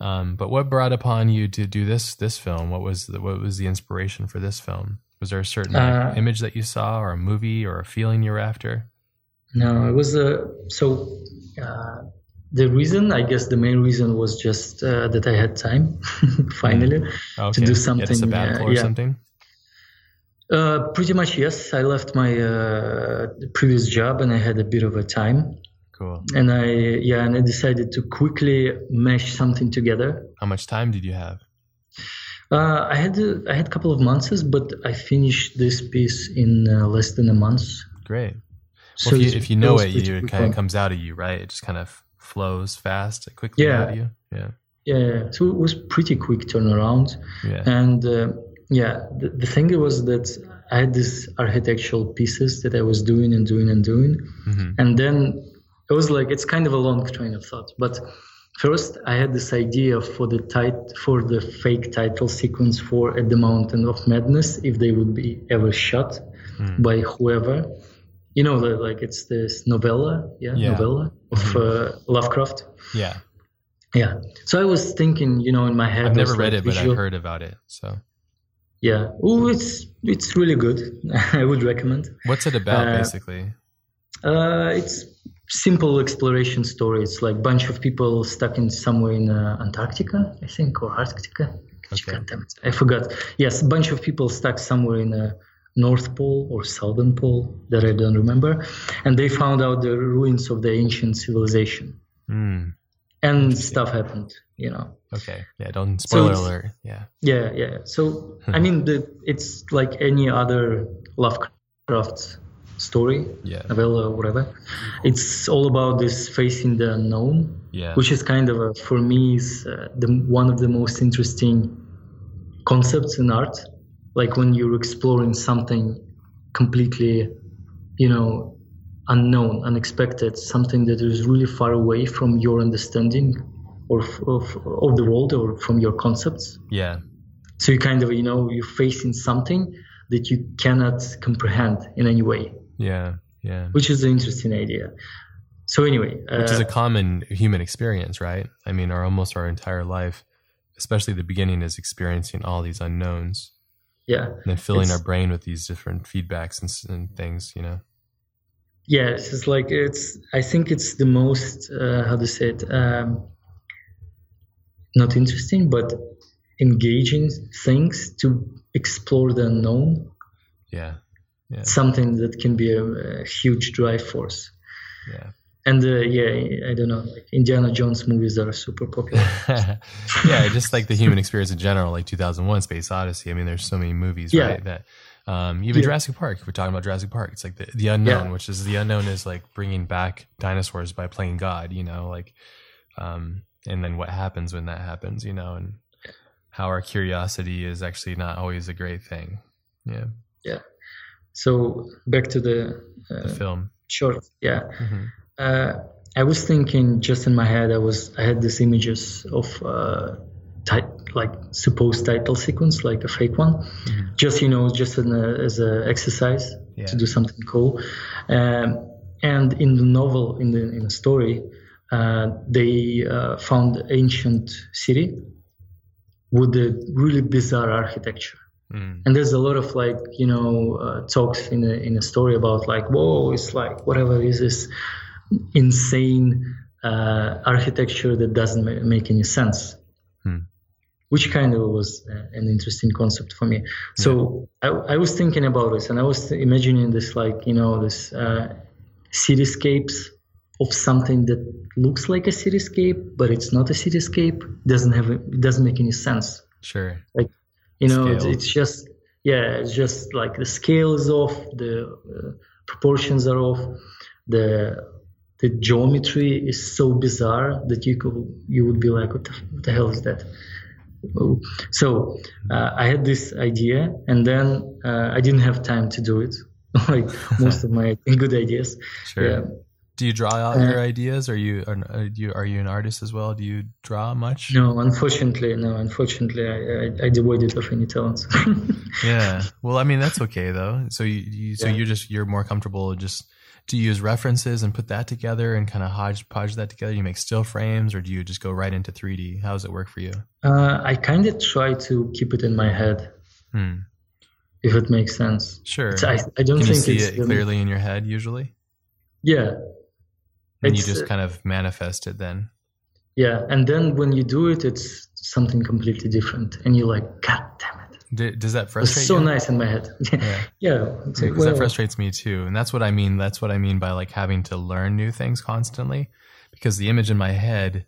Um, but what brought upon you to do this this film? What was the, what was the inspiration for this film? Was there a certain like, Uh, image that you saw, or a movie, or a feeling you were after? No, it was uh, so. Uh, the reason, I guess, the main reason was just uh, that I had time, finally. Okay. do You had a something, sabbatical uh, or yeah. something. Uh, pretty much, yes. I left my uh, previous job and I had a bit of a time, Cool. and I yeah, and I decided to quickly mesh something together. How much time did you have? Uh, I had uh, I had a couple of months, but I finished this piece in uh, less than a month. Great. So if you, if you know it, you it kind of comes out of you, right? It just kind of flows fast, quickly Yeah. out of you. Yeah. Yeah, so it was pretty quick turnaround. Yeah. And uh, yeah, the, the thing was that I had these architectural pieces that I was doing and doing and doing. hmm And then it was like, it's kind of a long train of thought. But first, I had this idea for the tit- for the fake title sequence for At the Mountain of Madness, if they would be ever shot Mm. by whoever. You know, the, like it's this novella, yeah, Yeah. novella of Mhm. uh, Lovecraft. Yeah. Yeah. So I was thinking, you know, in my head. I've never read like, it, but I've heard about it. So Yeah. Oh, it's it's really good. I would recommend. what's it about Uh, basically? Uh, it's simple exploration story. It's like bunch of people stuck in somewhere in uh, Antarctica, I think, or Arctica. Okay. God damn it, I forgot. Yes, a bunch of people stuck somewhere in the North Pole or Southern Pole that I don't remember, and they found out the ruins of the ancient civilization, Mm, and stuff happened. You know. okay. Yeah. Don't spoiler it's- alert. Yeah. Yeah, yeah. So I mean, the, it's like any other Lovecraft story, Yeah. novella, or whatever. It's all about this facing the unknown, Yeah. which is kind of a, for me is uh, the one of the most interesting concepts in art. Like when you're exploring something completely, you know, unknown, unexpected, something that is really far away from your understanding or of, of the world or from your concepts. yeah. So you kind of, you know, you're facing something that you cannot comprehend in any way, Yeah. Yeah. which is an interesting idea. So anyway, Which is uh, a common human experience, right? I mean, our almost our entire life, especially the beginning, is experiencing all these unknowns yeah, and then filling our brain with these different feedbacks and, and things. You know. yeah. It's just like it's. I think it's the most uh, how to say it. Um, not interesting, but engaging things to explore the unknown. Yeah. Yeah. Something that can be a, a huge drive force. Yeah. And uh, yeah, I don't know. Like Indiana Jones movies are super popular. yeah, just like the human experience in general, like 2001 Space Odyssey. I mean, there's so many movies, Yeah. right? That um, even Yeah. Jurassic Park. If we're talking about Jurassic Park, it's like the, the unknown, Yeah. which is the unknown is like bringing back dinosaurs by playing God, you know, like, um, and then what happens when that happens, you know, and how our curiosity is actually not always a great thing. Yeah, Yeah. So back to the, the uh, film. short. Yeah. hmm uh, I was thinking just in my head. I was I had these images of uh, tit- like supposed title sequence, like a fake one. Mhm. Just you know, just in a, as an exercise Yeah. to do something cool. Um, and in the novel, in the in the story, uh, they uh, found ancient city with a really bizarre architecture Mm. and there's a lot of like you know uh, talks in a, in a story about like whoa it's like whatever is this insane uh, architecture that doesn't ma- make any sense. Hmm. which kind of was uh, an interesting concept for me. So I, I was thinking about this and i was imagining this like you know this uh, cityscapes of something that looks like a cityscape but it's not a cityscape doesn't have it doesn't make any sense. Sure. Like you know it's, it's just yeah it's just like the scale is off the uh, proportions are off the the geometry is so bizarre that you could you would be like what the, what the hell is that so uh, i had this idea and then uh, i didn't have time to do it like most of my good ideas Sure. yeah Do you draw out Uh, your ideas? Are you are, are you are you an artist as well? Do you draw much? no unfortunately no unfortunately i i, I devoid of any talents Yeah. Well, I mean that's okay though. So you, you so Yeah. you're just you're more comfortable just to use references and put that together and kind of hodgepodge that together. You make still frames, or do you just go right into 3D? How does it work for you? uh, i kind of try to keep it in my head Hmm. if it makes sense Sure. It's- I, I don't Can you think see it's it clearly in your head usually? Yeah, And you just uh, kind of manifest it then. yeah. And then when you do it, it's something completely different, and you're like, God damn it! D- does that It's frustrate so you? nice in my head. Yeah. yeah. It's because well, that frustrates me too and that's what i mean that's what i mean by like having to learn new things constantly because the image in my head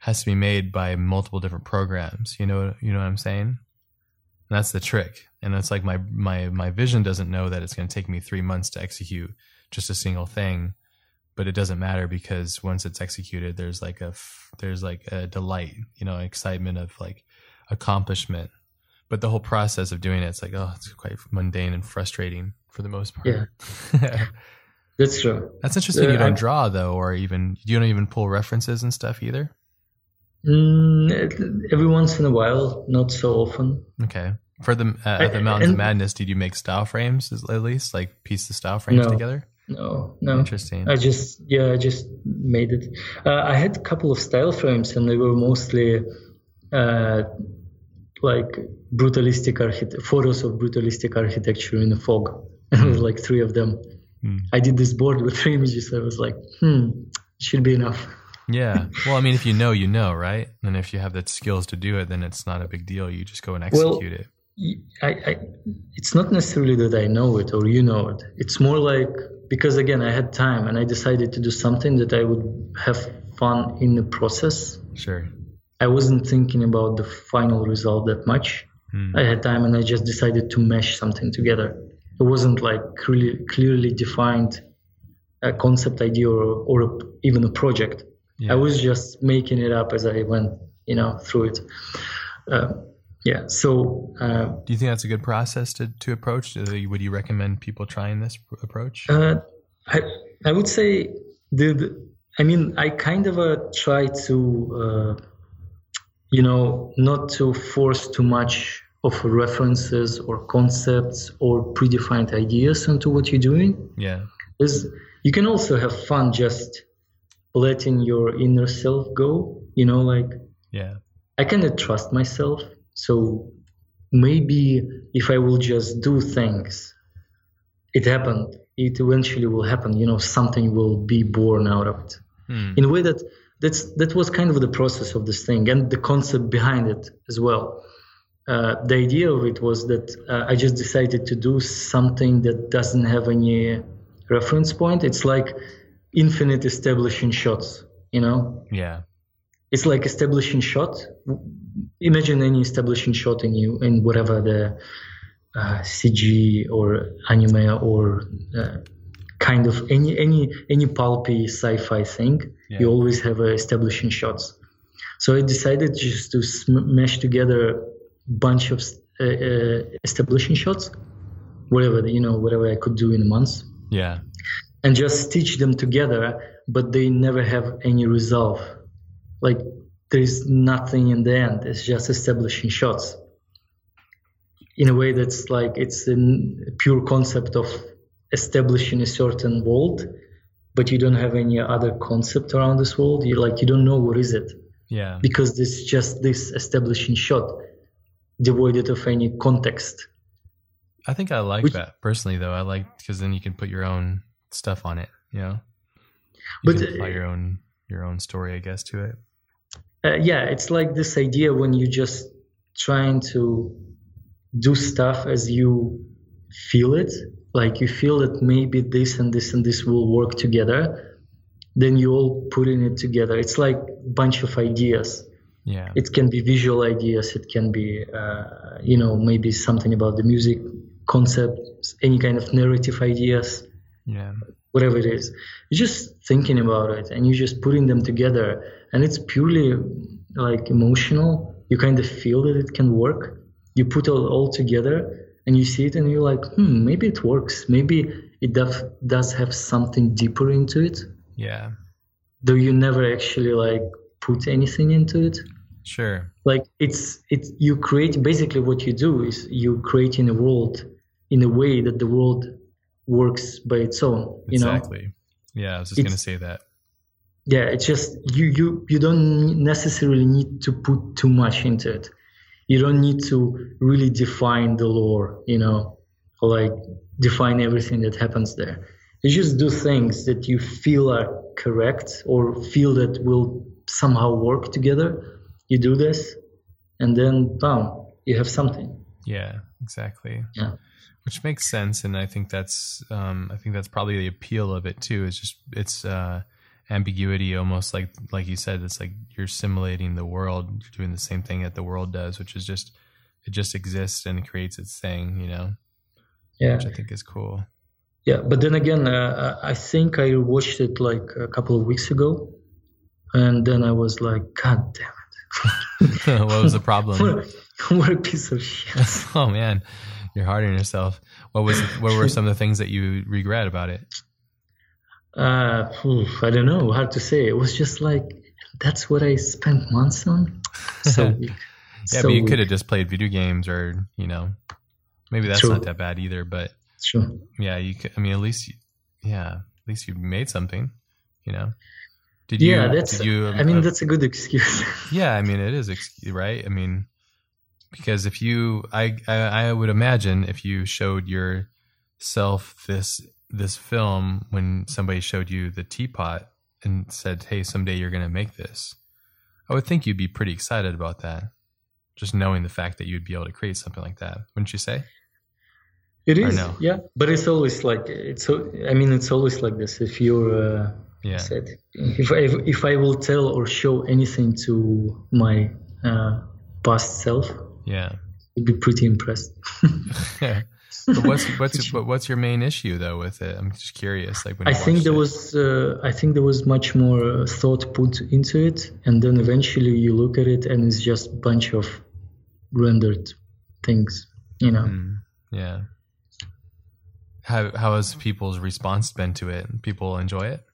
has to be made by multiple different programs you know you know what i'm saying and that's the trick and it's like my my my vision doesn't know that it's going to take me three months to execute just a single thing but it doesn't matter because once it's executed there's like a f- there's like a delight you know excitement of like accomplishment but the whole process of doing it, it's like, oh, it's quite mundane and frustrating for the most part. Yeah. that's true. That's interesting. Uh, you don't draw though, or even you don't even pull references and stuff either. Mm, every once in a while, not so often. Okay. For the uh, I- the Mountains of Madness, did you make style frames at least, like piece the style frames No. together? No, no. Interesting. I just yeah, I just made it. Uh, I had a couple of style frames, and they were mostly uh, like brutalistic architect photos of brutalistic architecture in the fog. And there was like three of them. Hmm. I did this board with three images. I was like, hmm, should be enough. Yeah. Well, I mean, if you know, you know, right? And if you have the skills to do it, then it's not a big deal. You just go and Well, execute it. I, I, it's not necessarily that I know it or you know it. It's more like because again, I had time and I decided to do something that I would have fun in the process. Sure. I wasn't thinking about the final result that much. Hmm. I had time and I just decided to mesh something together. It wasn't like really clearly defined a concept idea or, or a, even a project. Yeah. I was just making it up as I went, you know, through it. Uh, yeah. So uh, Do you think that's a good process to, to approach? Would you recommend people trying this approach? Uh, I I would say the, the I mean I kind of uh, try to uh, you know not to force too much of references or concepts or predefined ideas into what you're doing. yeah. Is you can also have fun just letting your inner self go. You know, like Yeah. I cannot trust myself. So maybe if I will just do things, it happened. It eventually will happen. You know, something will be born out of it. Hmm. In a way that that's that was kind of the process of this thing and the concept behind it as well. Uh, the idea of it was that uh, I just decided to do something that doesn't have any reference point. It's like infinite establishing shots. You know, Yeah. it's like establishing shot. Imagine any establishing shot in you in whatever the uh, CG or anime or uh, kind of any any any pulpy sci-fi thing. Yeah. You always have uh, establishing shots. So I decided just to smash together a bunch of uh, uh, establishing shots, whatever you know, whatever I could do in a month Yeah. and just stitch them together, but they never have any resolve. Like there is nothing in the end. It's just establishing shots. In a way that's like it's a pure concept of establishing a certain world, but you don't have any other concept around this world. You like you don't know what is it Yeah. because it's just this establishing shot, devoid of any context. I think I like Which- that personally, though. I like because then you can put your own stuff on it. You know, you But, apply your own your own story, I guess, to it. uh, yeah, it's like this idea when you're just trying to do stuff as you feel it, like you feel that maybe this and this and this will work together, then you all putting it together. It's like a bunch of ideas. Yeah. It can be visual ideas. It can be, uh, you know, maybe something about the music concept, any kind of narrative ideas yeah. whatever it is. You're just thinking about it and you're just putting them together, and it's purely like emotional. You kind of feel that it can work. You put it all together and you see it, and you're like, hmm, maybe it works. Maybe it does does have something deeper into it, Yeah. though you never actually like put anything into it. Sure. Like it's it's you create basically what you do is you create in a world in a way that the world works by its own. You know. Exactly. Yeah, I was just gonna say that. yeah it's just you you you don't necessarily need to put too much into it you don't need to really define the lore you know like define everything that happens there you just do things that you feel are correct or feel that will somehow work together you do this and then bam you have something Yeah, exactly. Yeah. Which makes sense, and I think that's um, I think that's probably the appeal of it too. Is just it's uh, ambiguity, almost like like you said. It's like you're simulating the world. You're doing the same thing that the world does, which is just it just exists and creates its thing. You know, yeah which I think is cool. Yeah, but then again, uh, I think I watched it like a couple of weeks ago, and then I was like, God damn it! what was the problem? what, a, what a piece of shit! oh man, you're hard on yourself. What was what were some of the things that you regret about it? Uh, I don't know how to say. It was just like that's what I spent months on. So. Yeah, so but you weak. could have just played video games, or you know, maybe that's True. not that bad either. But Sure. yeah, you could. I mean, at least you, yeah, at least you made something, you know. Did you? Yeah, that's. You, I mean, uh, that's a good excuse. yeah, I mean, it is right. I mean, because if you, I, I, I would imagine if you showed yourself this this film when somebody showed you the teapot and said, "Hey, someday you're going to make this," I would think you'd be pretty excited about that. Just knowing the fact that you'd be able to create something like that, wouldn't you say? It is, no? yeah. But it's always like it's. I mean, it's always like this. If you're, uh, yeah. Said, if I if I will tell or show anything to my uh, past self, yeah, I'd be pretty impressed. yeah. But what's what's what's your main issue though with it? I'm just curious. Like when I think there it. was uh, I think there was much more thought put into it, and then eventually you look at it and it's just a bunch of rendered things. You know. Mm, yeah. How how has people's response been to it? People enjoy it.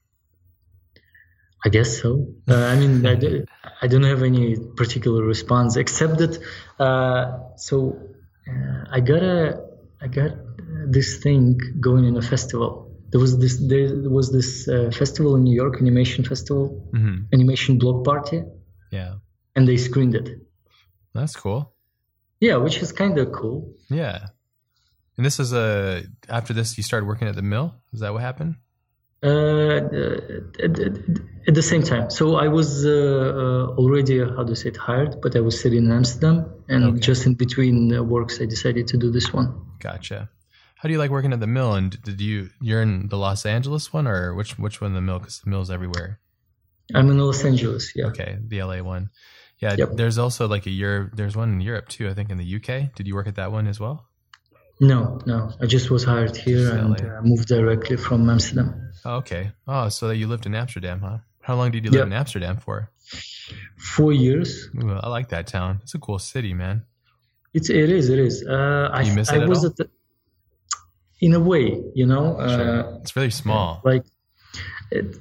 I guess so. Uh, I mean, I, do, I don't have any particular response except that. Uh, so uh, I got a I got this thing going in a festival. There was this there was this uh, festival in New York, animation festival, mm-hmm. animation block party. Yeah. And they screened it. That's cool. Yeah, which is kind of cool. Yeah. And this is a after this you started working at the mill. Is that what happened? Uh, at, at, the same time. So I was uh, uh, already how do you say it hired, but I was sitting in Amsterdam, and okay. just in between works, I decided to do this one. Gotcha. How do you like working at the mill? And did you you're in the Los Angeles one, or which which one the mill? Because the mill's everywhere. I'm in Los Angeles. Yeah. Okay, the LA one. Yeah. Yep. There's also like a year. There's one in Europe too. I think in the UK. Did you work at that one as well? No, no. I just was hired here and uh, moved directly from Amsterdam. Oh, okay. Oh, so you lived in Amsterdam, huh? How long did you live yep. in Amsterdam for? Four years. Ooh, I like that town. It's a cool city, man. It's it is it is. Uh, I, miss it I was all? at the, in a way, you know. Sure. Uh, it's really small. Like, it,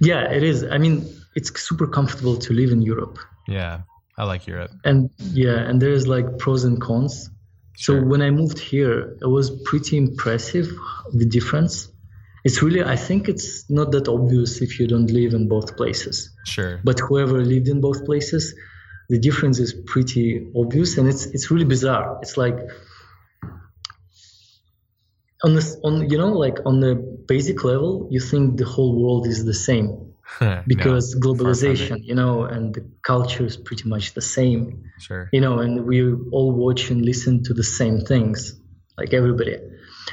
yeah, it is. I mean, it's super comfortable to live in Europe. Yeah, I like Europe. And yeah, and there's like pros and cons. Sure. So when I moved here, it was pretty impressive the difference. It's really, I think it's not that obvious if you don't live in both places. Sure. But whoever lived in both places, the difference is pretty obvious, and it's it's really bizarre. It's like on this on you know like on the basic level, you think the whole world is the same because no, globalization, you know, and the culture is pretty much the same. Sure. You know, and we all watch and listen to the same things, like everybody.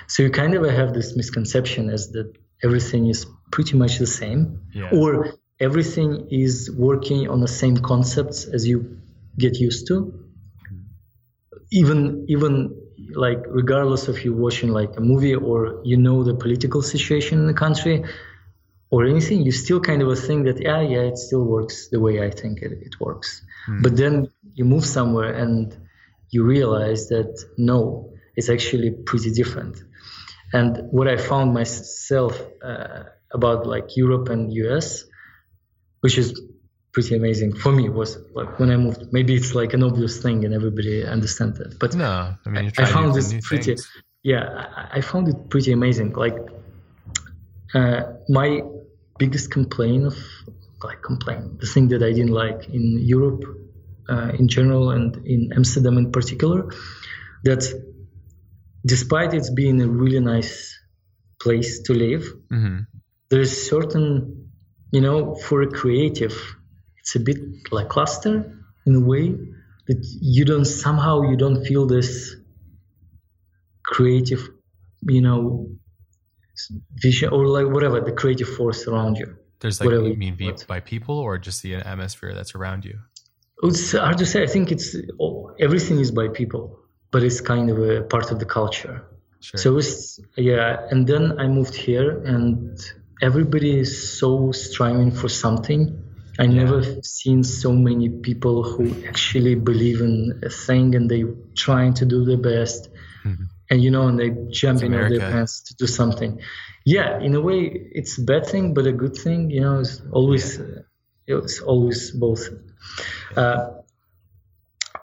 So you kind of have this misconception as that everything is pretty much the same, yeah. or everything is working on the same concepts as you get used to. Even even like regardless of you watching like a movie or you know the political situation in the country, or anything, you still kind of think that yeah, yeah, it still works the way I think it, it works. Mm. But then you move somewhere and you realize that no, it's actually pretty different. And what I found myself uh, about like Europe and US, which is pretty amazing for me, was like when I moved. Maybe it's like an obvious thing and everybody understands that, but no, I mean, I, I found this pretty. Things. Yeah, I, I, found it pretty amazing. Like uh, my biggest complaint of like complaint the thing that i didn't like in europe uh, in general and in amsterdam in particular that despite it being a really nice place to live mm-hmm. there's certain you know for a creative it's a bit like cluster in a way that you don't somehow you don't feel this creative you know vision or like whatever the creative force around you. There's like whatever, you mean by people or just the atmosphere that's around you? It's hard to say. I think it's oh, everything is by people, but it's kind of a part of the culture. Sure. So it's yeah, and then I moved here, and everybody is so striving for something. I yeah. never seen so many people who actually believe in a thing and they trying to do their best. Mm-hmm and you know, and they jump in all their pants to do something. Yeah, in a way, it's a bad thing, but a good thing. You know, it's always uh, it's always both. Uh,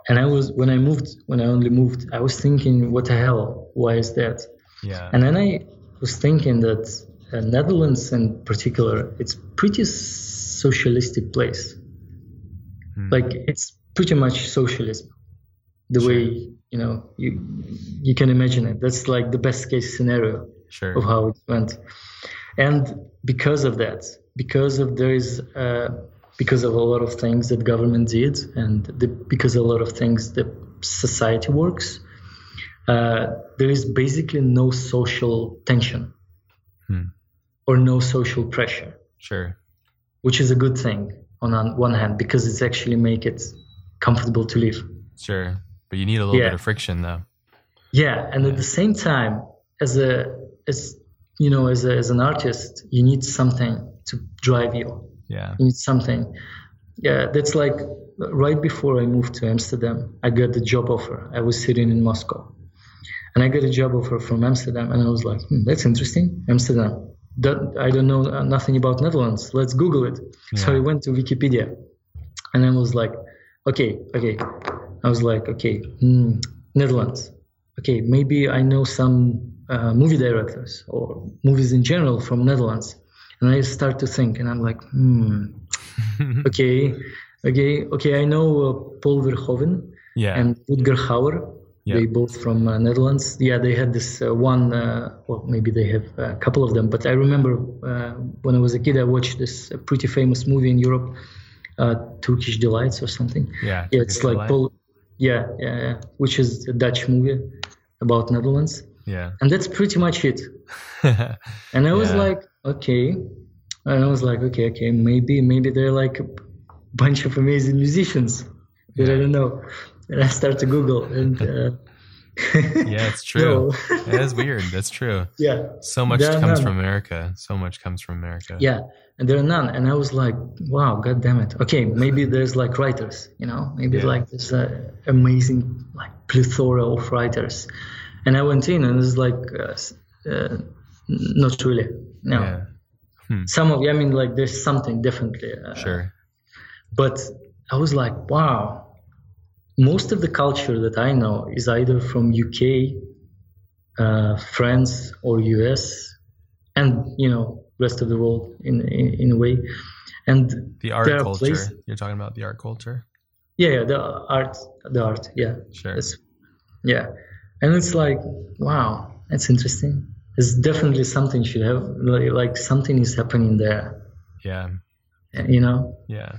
and I was when I moved, when I only moved, I was thinking, what the hell? Why is that? Yeah. And then I was thinking that uh, Netherlands in particular, it's pretty socialistic place. Hmm. Like it's pretty much socialism, the way you know you you can imagine it. That's like the best case scenario Sure. of how it went. And because of that, because of there is uh, because of a lot of things that government did, and the, because of a lot of things that society works, uh, there is basically no social tension Hmm. Or no social pressure, Sure. which is a good thing on on one hand because it's actually make it comfortable to live. Sure. But you need a little Yeah. bit of friction though. Yeah, and at the same time, as a as you know, as a, as an artist, you need something to drive you. Yeah. You need something. Yeah, that's like right before I moved to Amsterdam, I got the job offer. I was sitting in Moscow, and I got a job offer from Amsterdam, and I was like, hmm, "That's interesting, Amsterdam." That, I don't know uh, nothing about Netherlands. Let's Google it. So I went to Wikipedia, and I was like, "Okay, okay." I was like, "Okay, hmm, Netherlands. Okay, maybe I know some uh, movie directors or movies in general from Netherlands." And I start to think, and I'm like, "Hmm, okay, okay, okay. I know uh, Paul Verhoeven yeah. and Rutger Hauer. Yeah. They both from uh, Netherlands. Yeah, they had this uh, one, uh, or maybe they have a couple of them. But I remember uh, when I was a kid, I watched this uh, pretty famous movie in Europe, uh, Turkish Delights or something. yeah. Yeah, it's like. Paul. Yeah, yeah, yeah, which is a Dutch movie about Netherlands, Yeah. and that's pretty much it. And I was Yeah. like, okay. And I was like, okay, okay, maybe, maybe they're like a bunch of amazing musicians that I don't know. And I start to Google, and uh, yeah, it's true. it is weird. That's true. yeah, So much comes none. from America. So much comes from America. yeah, and there are none. And I was like, wow, god damn it. Okay, maybe there's like writers, you know, maybe Yeah. like there's a amazing like plethora of writers. And I went in, and it's like, uh, uh, not really. No, Yeah. Hmm. some of, I mean, like there's something definitely. Uh, Sure. but I was like, wow. Most of the culture that I know is either from UK, uh, France, or US, and you know, rest of the world in in, in a way. And The art culture. places- You're talking about the art culture? yeah, yeah, the art, the art, yeah, Sure. that's yeah, and it's like, wow, that's interesting. It's definitely something should have like, like something is happening there, yeah. you know. Yeah.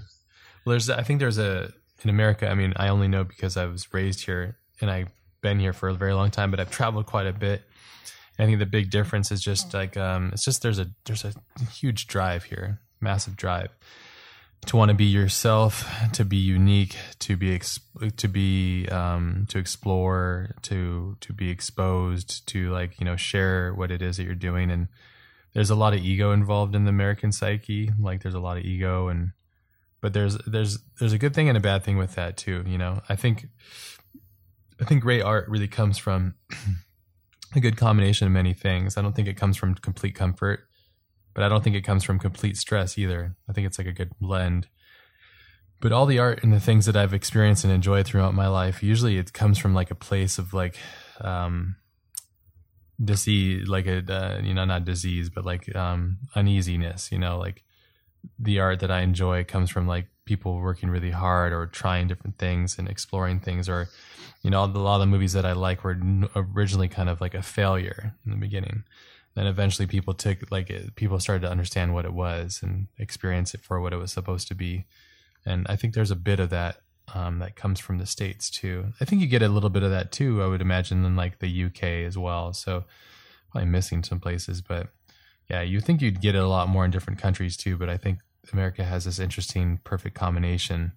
Well, there's, I think there's a, in America, I mean, I only know because I was raised here and I've been here for a very long time, but I've traveled quite a bit. And I think the big difference is just like, um, it's just, there's a, there's a huge drive here, massive drive to want to be yourself, to be unique, to be, ex- to be, um, to explore, to, to be exposed, to like, you know, share what it is that you're doing. And there's a lot of ego involved in the American psyche. Like there's a lot of ego and, but there's there's there's a good thing and a bad thing with that too you know? I think i think great art really comes from a good combination of many things. I don't think it comes from complete comfort but i don't think it comes from complete stress either. I think it's like a good blend. But all the art and the things that i've experienced and enjoyed throughout my life usually it comes from like a place of like um disease like a uh, you know not disease but like um uneasiness you know like the art that I enjoy comes from like people working really hard or trying different things and exploring things or you know a lot of the movies that I like were originally kind of like a failure in the beginning. Then eventually people took like people started to understand what it was and experience it for what it was supposed to be. And I think there's a bit of that um, that comes from the states too. I think you get a little bit of that too I would imagine in like the UK as well. So probably missing some places but yeah, you think you'd get it a lot more in different countries too, but I think America has this interesting, perfect combination.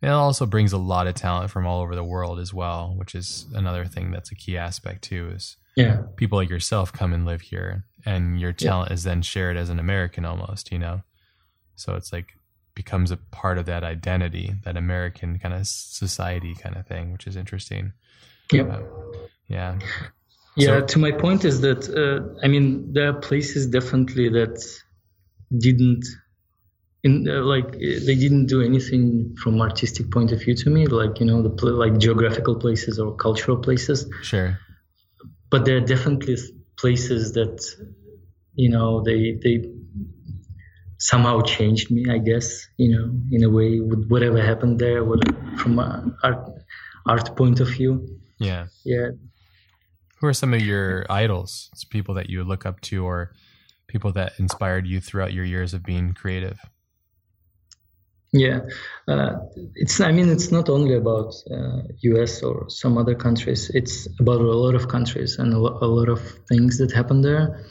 And it also brings a lot of talent from all over the world as well, which is another thing that's a key aspect too. Is Yeah, people like yourself come and live here, and your Yeah. talent is then shared as an American almost, you know. So it's like becomes a part of that identity, that American kind of society kind of thing, which is interesting. Yep. Uh, yeah, Yeah, So- to my point is that uh, I mean there are places definitely that didn't in uh, like they didn't do anything from artistic point of view to me like you know the pl- like geographical places or cultural places sure. but there are definitely places that you know, they they somehow changed me, I guess, you know, in a way with whatever happened there, whether from an art art point of view. Yeah. Yeah. Who are some of your idols? It's people that you look up to or people that inspired you throughout your years of being creative? Yeah, uh, it's. I mean, it's not only about uh, U.S. or some other countries. It's about a lot of countries and a, lo- a lot of things that happen there.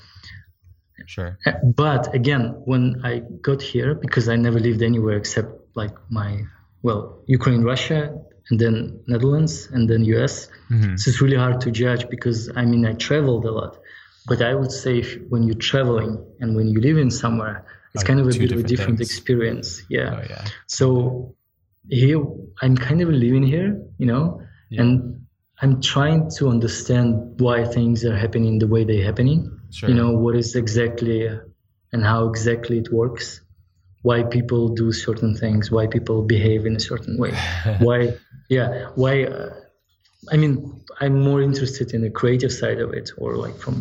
Sure. Uh, But again, when I got here, because I never lived anywhere except like my well, Ukraine, Russia, and then Netherlands, and then U.S. hmm So it's really hard to judge because I mean I traveled a lot, but I would say if, when you're traveling and when you live in somewhere, it's Are kind of a bit of a different things. experience. Yeah. Oh yeah. So here I'm kind of living here, you know, Yeah. and I'm trying to understand why things are happening the way they're happening. Sure. You know what is exactly and how exactly it works, why people do certain things, why people behave in a certain way, why, yeah, why. Uh, I mean, I'm more interested in the creative side of it, or like from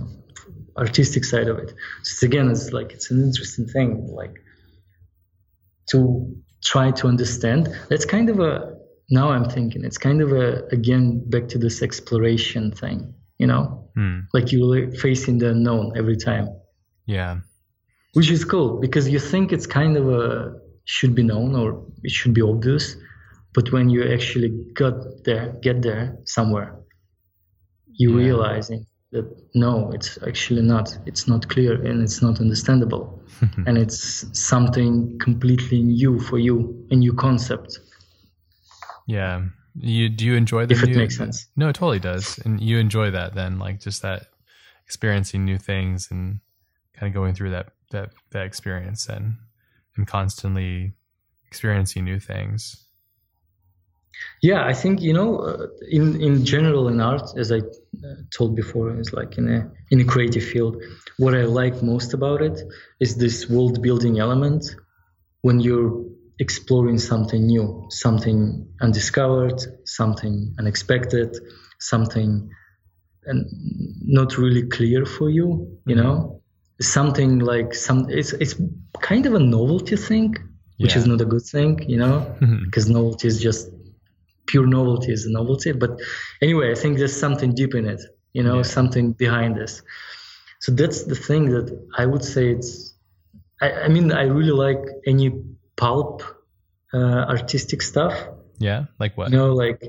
artistic side of it. So it's, again, it's like it's an interesting thing, like to try to understand. That's kind of a now I'm thinking it's kind of a again back to this exploration thing, you know, Hmm. like you're facing the unknown every time, Yeah. Which is cool because you think it's kind of a should be known or it should be obvious, but when you actually got there, get there somewhere, you Yeah. realizing that no, it's actually not. It's not clear and it's not understandable, and it's something completely new for you, a new concept. Yeah. You do you enjoy the If it makes sense. No, it totally does. And you enjoy that then, like just that experiencing new things and kind of going through that that that experience and and constantly experiencing new things. Yeah, I think you know, uh, in in general in art, as I uh, told before, is like in a in a creative field. What I like most about it is this world building element when you're exploring something new, something undiscovered, something unexpected, something and not really clear for you. You know, something like some. It's it's kind of a novelty thing, which Yeah. is not a good thing. You know because novelty is just pure novelty is a novelty. But anyway, I think there's something deep in it, you know, Yeah. something behind this. So that's the thing that I would say it's. I, I mean, I really like any pulp uh, artistic stuff. yeah, like what? You know, like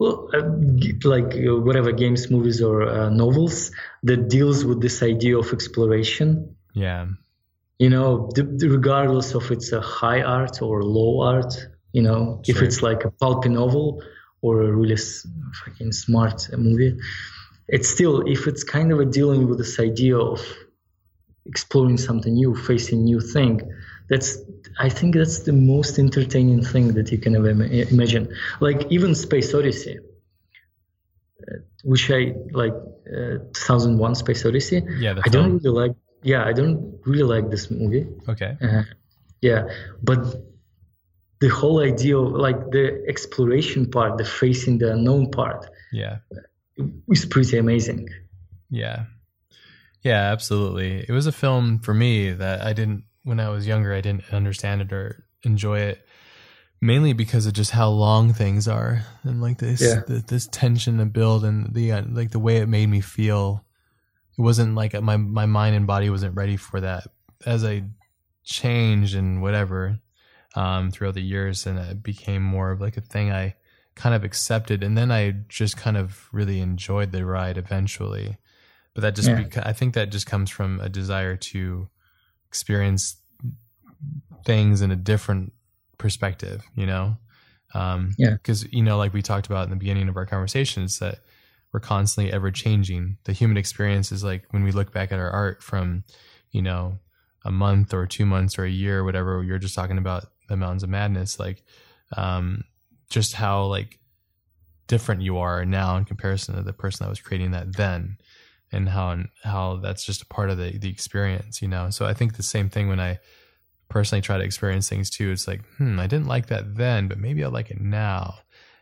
well, uh, like uh, whatever games, movies, or uh, novels that deals with this idea of exploration Yeah. you know regardless of it's a high art or low art you know if it's like a pulpy novel or a really s- fucking smart movie it's still if it's kind of a dealing with this idea of exploring something new facing new thing that's i think that's the most entertaining thing that you can ever imagine like even space odyssey uh, which i like uh, 2001 space odyssey Yeah, the I don't really like. Yeah, I don't really like this movie. Okay. Uh, yeah, but the whole idea of like the exploration part, the facing the unknown part, Yeah. is pretty amazing. Yeah. Yeah, absolutely. It was a film for me that I didn't when I was younger I didn't understand it or enjoy it mainly because of just how long things are and like this Yeah. the, this tension to build and the uh, like the way it made me feel it wasn't like my my mind and body wasn't ready for that as I changed and whatever um throughout the years and it became more of like a thing I kind of accepted and then I just kind of really enjoyed the ride eventually but that just Yeah. beca- I think that just comes from a desire to experience things in a different perspective, you know? Um, Yeah. Because, you know, like we talked about in the beginning of our conversations, that we're constantly ever changing. The human experience is like when we look back at our art from, you know, a month or two months or a year or whatever, you're just talking about the Mountains of Madness, like, um, just how like different you are now in comparison to the person that was creating that then and how and how that's just a part of the the experience you know so i think the same thing when i personally try to experience things too it's like hmm i didn't like that then but maybe i like it now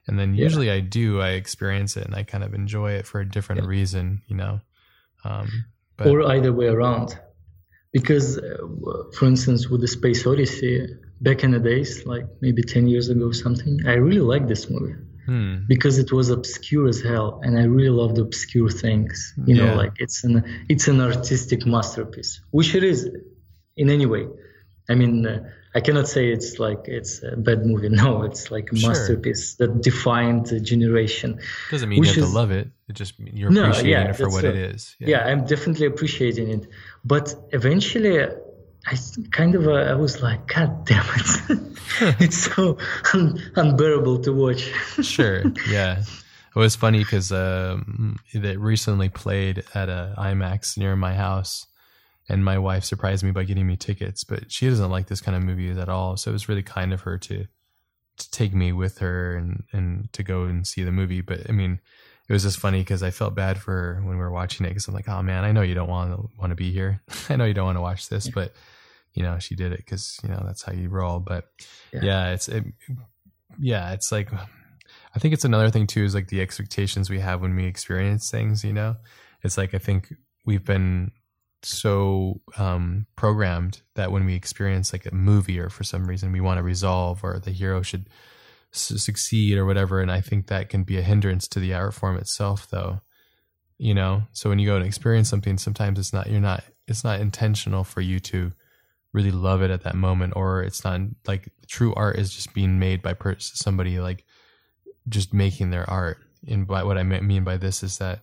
and then Yeah. usually i do i experience it and i kind of enjoy it for a different Yeah. reason you know um but or either way around. because, uh, for instance, with the Space Odyssey, back in the days, like maybe 10 years ago, something, I really liked this movie. Hmm. Because it was obscure as hell, and I really loved obscure things. You yeah. know, like it's an it's an artistic masterpiece, which it is, in any way. I mean, uh, I cannot say it's like it's a bad movie. No, it's like a sure. masterpiece that defined the generation. Doesn't mean you have is, to love it. It just you're no, appreciating yeah, it for what it is. Yeah. yeah. I'm definitely appreciating it. But eventually, I kind of uh, I was like, God damn it, it's so un- unbearable to watch. sure. Yeah. It was funny because um, it recently played at a IMAX near my house and my wife surprised me by getting me tickets but she doesn't like this kind of movies at all. So it was really kind of her to to take me with her and and to go and see the movie. But i mean it was just funny because i felt bad for her when we were watching it because i'm like oh man i know you don't want to want to be here. I know you don't want to watch this but you know she did it because you know that's how you roll. But yeah, yeah it's it, yeah it's like i think it's another thing too is like the expectations we have when we experience things you know? It's like i think we've been so um, programmed that when we experience like a movie or for some reason we want to resolve or the hero should su- succeed or whatever and i think that can be a hindrance to the art form itself though you know? So when you go and experience something sometimes it's not you're not it's not intentional for you to really love it at that moment or it's not like true art is just being made by per- somebody like just making their art. And by what i mean by this is that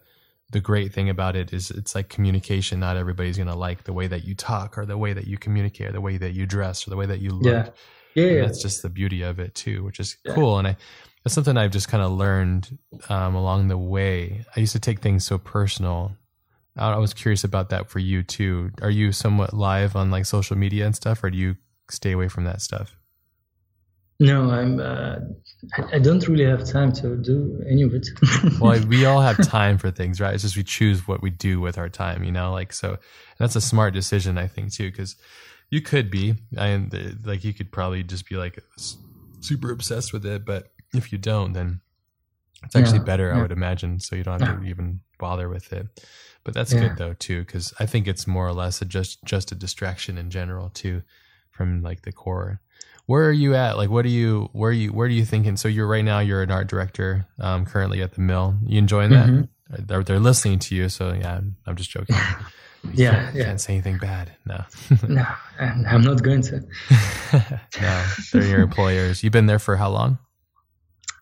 the great thing about it is it's like communication. Not everybody's going to like the way that you talk or the way that you communicate or the way that you dress or the way that you look. Yeah. Yeah. yeah. That's just the beauty of it too, which is yeah. cool. And I, that's something I've just kind of learned um, along the way. I used to take things so personal. I was curious about that for you too. Are you somewhat live on like social media and stuff, or do you stay away from that stuff? No, I'm. Uh, I, I don't really have time to do any of it. well, we all have time for things, right? It's just we choose what we do with our time, you know. Like so, that's a smart decision, I think, too, because you could be, and like you could probably just be like super obsessed with it, but if you don't, then it's actually yeah, better, yeah. I would imagine. So you don't have to even bother with it. But that's yeah. good though too, because I think it's more or less a just just a distraction in general too, from like the core where are you at? Like, what are you, where are you, where are you thinking? So you're right now, you're an art director, um, currently at the mill. You enjoying that? Mm-hmm. They're, they're listening to you. So yeah, I'm, I'm just joking. yeah, can't, yeah. Can't say anything bad. No. no, I'm not going to. no, they're your employers. You've been there for how long?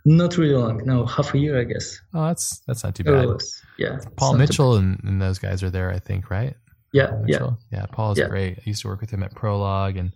Not really long. No, half a year, I guess. Oh, that's that's not too bad. Was, yeah. Paul Mitchell and, and, those guys are there, I think, right? Yeah, yeah, yeah. Paul is yeah. great. I used to work with him at Prologue, and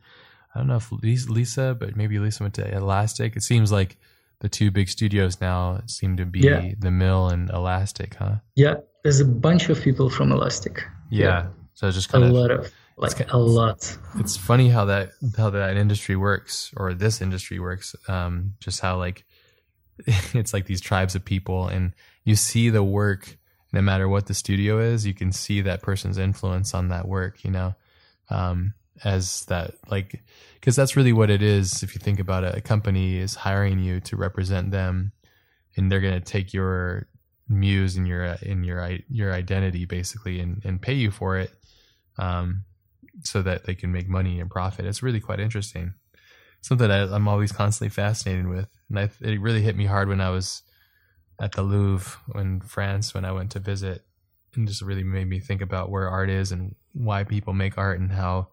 I don't know if Lisa, but maybe Lisa went to Elastic. It seems like the two big studios now seem to be yeah. the Mill and Elastic, huh? Yeah, there's a bunch of people from Elastic. Yeah, yeah. so it's just kind a of a lot of like a lot. It's funny how that how that industry works, or this industry works. Um, just how like it's like these tribes of people, and you see the work. No matter what the studio is, you can see that person's influence on that work. You know, um, as that like because that's really what it is if you think about it. A company is hiring you to represent them and they're going to take your muse and your in your your identity basically and, and pay you for it um, so that they can make money and profit. It's really quite interesting. Something that i'm always constantly fascinated with and I, it really hit me hard when i was at the louvre in france when i went to visit and just really made me think about where art is and why people make art and how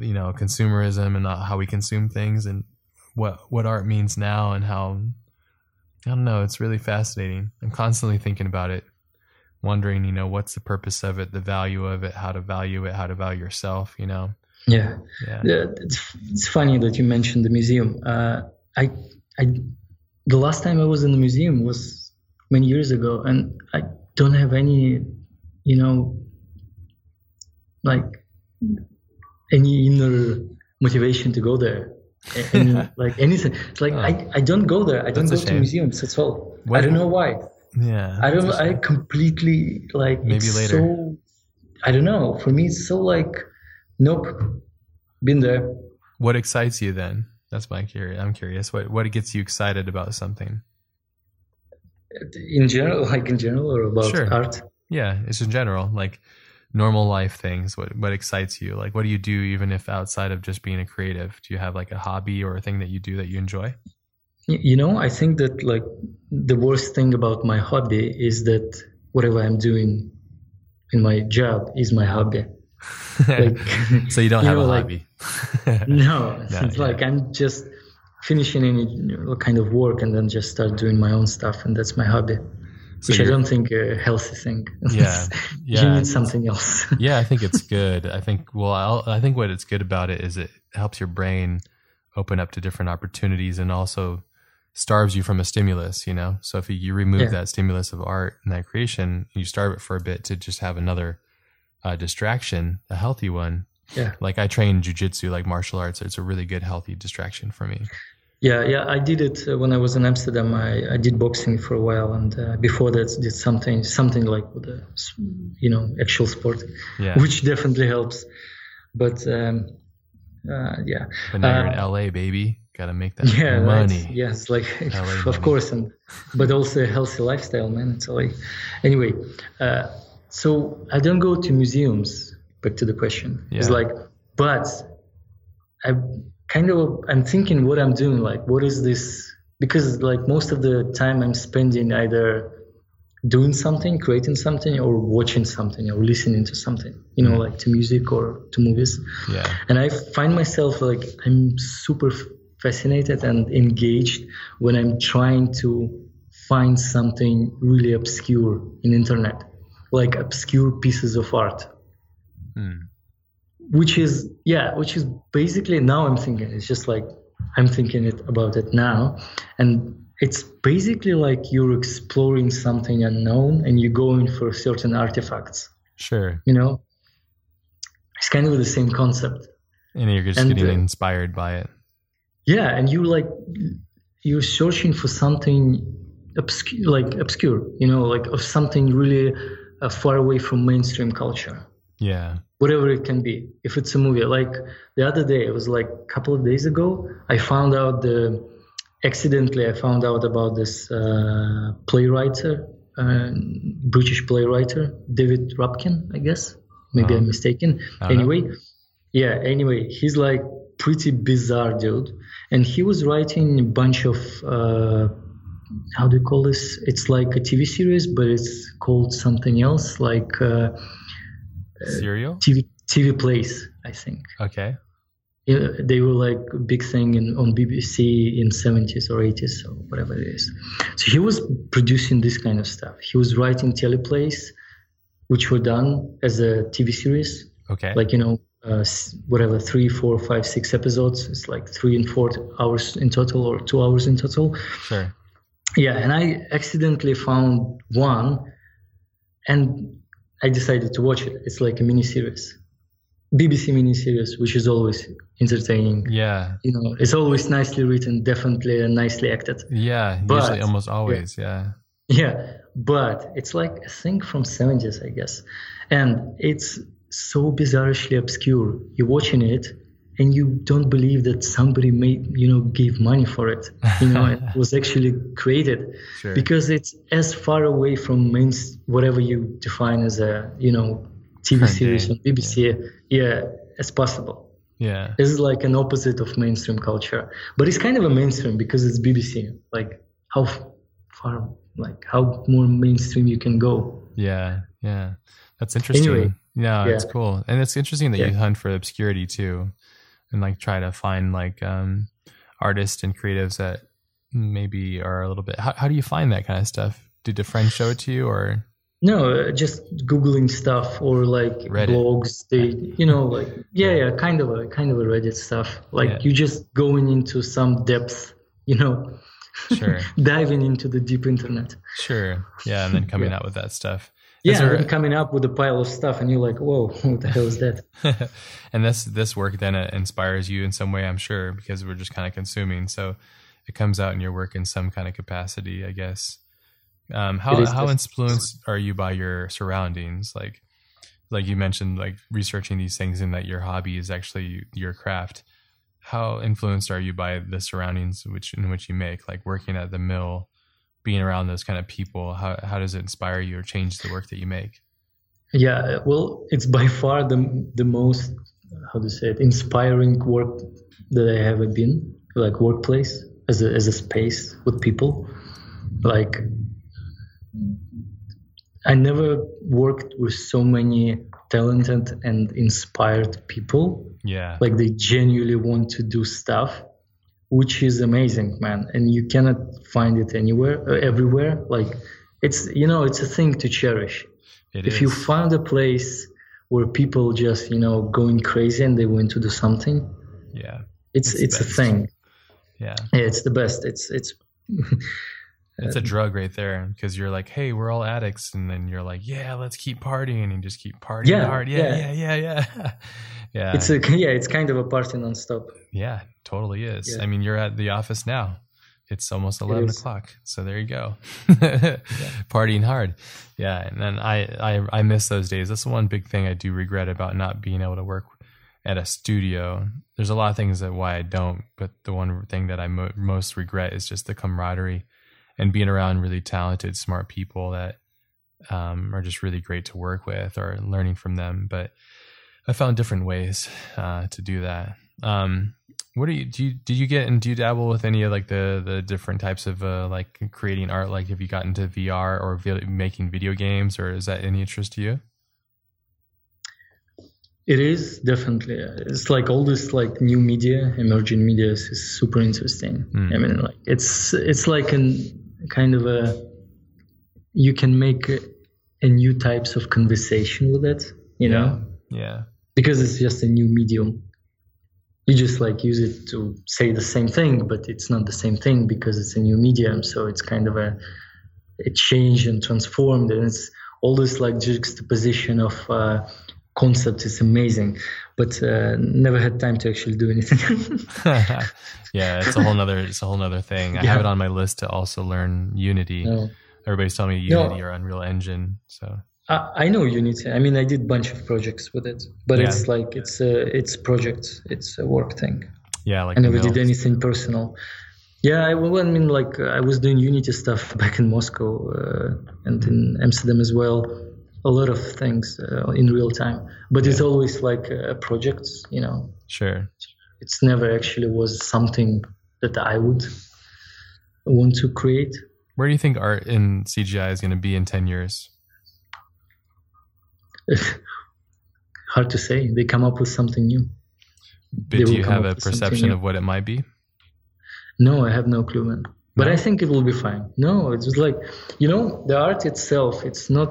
you know consumerism and how we consume things and what what art means now and how I don't know it's really fascinating. I'm constantly thinking about it wondering you know what's the purpose of it the value of it how to value it how to value yourself you know? Yeah. Yeah, it's, it's funny that you mentioned the museum. Uh, I I the last time I was in the museum was many years ago and I don't have any you know like any inner motivation to go there. Any, like anything. It's like oh. I, I don't go there. I don't That's go to museums at all. I don't know why. Yeah. I don't I completely like maybe later. So, I don't know. For me it's so like nope. Been there. What excites you then? That's my curious. I'm curious. What what gets you excited about something? In general, like in general, or about sure. art. Yeah, it's in general. Like normal life things what what excites you? Like what do you do even if outside of just being a creative? Do you have like a hobby or a thing that you do that you enjoy? You know i think that like the worst thing about my hobby is that whatever i'm doing in my job is my hobby. Like, so you don't you have know, a like, hobby. no, no it's yeah. like i'm just finishing any kind of work and then just start doing my own stuff and that's my hobby so which I don't think a healthy thing. Yeah, yeah. you need something else. yeah, I think it's good. I think well, I'll, i think what it's good about it is it helps your brain open up to different opportunities and also starves you from a stimulus. You know, so if you remove yeah. that stimulus of art and that creation, you starve it for a bit to just have another uh, distraction, a healthy one. Yeah, like I train jujitsu, like martial arts. It's a really good, healthy distraction for me. Yeah, yeah, I did it uh, when I was in Amsterdam. I, I did boxing for a while, and uh, before that, did something something like with a, you know actual sport, yeah. which definitely helps. But um, uh, yeah, but now you're in uh, LA, baby. Got to make that yeah, money. Right. Yes, like LA of course, and but also a healthy lifestyle, man. It's like anyway. Uh, so I don't go to museums. Back to the question. Yeah. It's like, but I kind of I'm thinking what I'm doing, like what is this? Because like most of the time I'm spending either doing something, creating something, or watching something, or listening to something. You know, mm. like to music or to movies. Yeah. And I find myself like I'm super fascinated and engaged when I'm trying to find something really obscure in internet, like obscure pieces of art. Mm which is yeah which is basically now i'm thinking it's just like i'm thinking it about it now. And it's basically like you're exploring something unknown and you're going for certain artifacts. Sure. You know? It's kind of the same concept. And you're just and, getting uh, inspired by it. Yeah and you like you're searching for something obscure like obscure you know like of something really uh, far away from mainstream culture. Yeah whatever it can be. If it's a movie, like the other day, it was like a couple of days ago, I found out the accidentally I found out about this uh, playwright, uh, British playwright, David Rapkin, I guess. Maybe uh-huh. I'm mistaken. Anyway, know. yeah. Anyway, he's like pretty bizarre dude, and he was writing a bunch of. Uh, how do you call this? It's like a TV series, but it's called something else, like uh, serial TV TV plays. I think. Okay. Yeah, they were like a big thing in, on BBC in 70s or 80s or whatever it is. So he was producing this kind of stuff. He was writing teleplays, which were done as a TV series. Okay. Like you know, uh, whatever three, four, five, six episodes. It's like three and four hours in total, or two hours in total. Sure. Yeah, and I accidentally found one, and I decided to watch it. It's like a mini series, BBC mini series, which is always entertaining. Yeah, you know, it's always nicely written, definitely and nicely acted. Yeah, but, usually almost always. Yeah. yeah. Yeah, but it's like a thing from 70s, I guess, and it's so bizarrely obscure. You're watching it, and you don't believe that somebody made you know gave money for it you know it was actually created. Sure. because it's as far away from main whatever you define as a you know tv Current series on bbc yeah. yeah as possible. Yeah. This is like an opposite of mainstream culture. But it's kind of a mainstream because it's bbc like how far like how more mainstream you can go. Yeah yeah. That's interesting. Anyway, yeah, yeah, it's cool. And it's interesting that yeah. you hunt for obscurity too and like try to find like um, artists and creatives that maybe are a little bit. How, how do you find that kind of stuff? Did a friend show it to you or? No, uh, just googling stuff or like Reddit. blogs. They, you know, like yeah, yeah, kind of a kind of a Reddit stuff. Like yeah. you just going into some depth, you know, sure, diving into the deep internet. Sure, yeah, and then coming yeah. out with that stuff yeah, there, coming up with a pile of stuff, and you're like, "Whoa, what the hell is that?" and this this work then inspires you in some way, I'm sure, because we're just kind of consuming. So it comes out in your work in some kind of capacity, I guess. Um, how how influenced are you by your surroundings? Like like you mentioned, like researching these things, and that your hobby is actually your craft. How influenced are you by the surroundings which in which you make, like working at the mill? Being around those kind of people how, how does it inspire you or change the work that you make Yeah, well, it's by far the the most how to say it inspiring work that I have been like workplace as a as a space with people. Like I never worked with so many talented and inspired people. Yeah. Like they genuinely want to do stuff, which is amazing, man. And you cannot find it anywhere, uh, everywhere. Like it's, you know, it's a thing to cherish. It if is. you find a place where people just, you know, going crazy and they want to do something, yeah. it's It's it's, a thing. Yeah. Yeah, it's the best. It's it's It's a drug right there because you're like, hey, we're all addicts. And then you're like, yeah, let's keep partying and just keep partying Yeah, hard. Yeah, yeah, yeah. yeah, yeah. yeah. it's a yeah, it's kind of a party nonstop. yeah, totally is. Yeah. I mean, you're at the office now. It's almost 11 is. o'clock. So there you go. Partying hard. Yeah. And then I, I, I miss those days. That's the one big thing I do regret about not being able to work at a studio. There's a lot of things that why I don't, but the one thing that I mo- most regret is just the camaraderie and being around really talented, smart people that um, are just really great to work with or learning from them. But I found different ways uh, to do that. Um, what do you do? You, did you get and do you dabble with any of like the the different types of uh, like creating art? Like, have you gotten into VR or vi- making video games, or is that any interest to you? It is definitely. It's like all this like new media, emerging media is, is super interesting. Mm. I mean, like it's it's like an kind of a you can make a, a new types of conversation with it, you know, Yeah, because it's just a new medium. You just like use it to say the same thing, but it's not the same thing because it's a new medium. So it's kind of a it changed and transformed, and it's all this like juxtaposition of uh, concepts is amazing. But uh, never had time to actually do anything. yeah. It's a whole nother. It's a whole nother thing. I Yeah. have it on my list to also learn Unity. no. Everybody's telling me No. Unity or Unreal Engine. So I, I know Unity. I mean, I did a bunch of projects with it, but Yeah. it's like it's a it's project, it's a work thing. yeah, like I never did anything personal. Yeah, I, well, I mean, like uh, I was doing Unity stuff back in Moscow uh, and in Amsterdam as well. A lot of things uh, in real time, but it's always like a project. You know, Sure. it's never actually was something that I would want to create. Where do you think art in CGI is going to be in ten years? Hard to say. They come up with something new. But do you have a perception of what it might be? No, I have no clue, man. But No? I think it will be fine. No, it's just like, you know, the art itself, it's not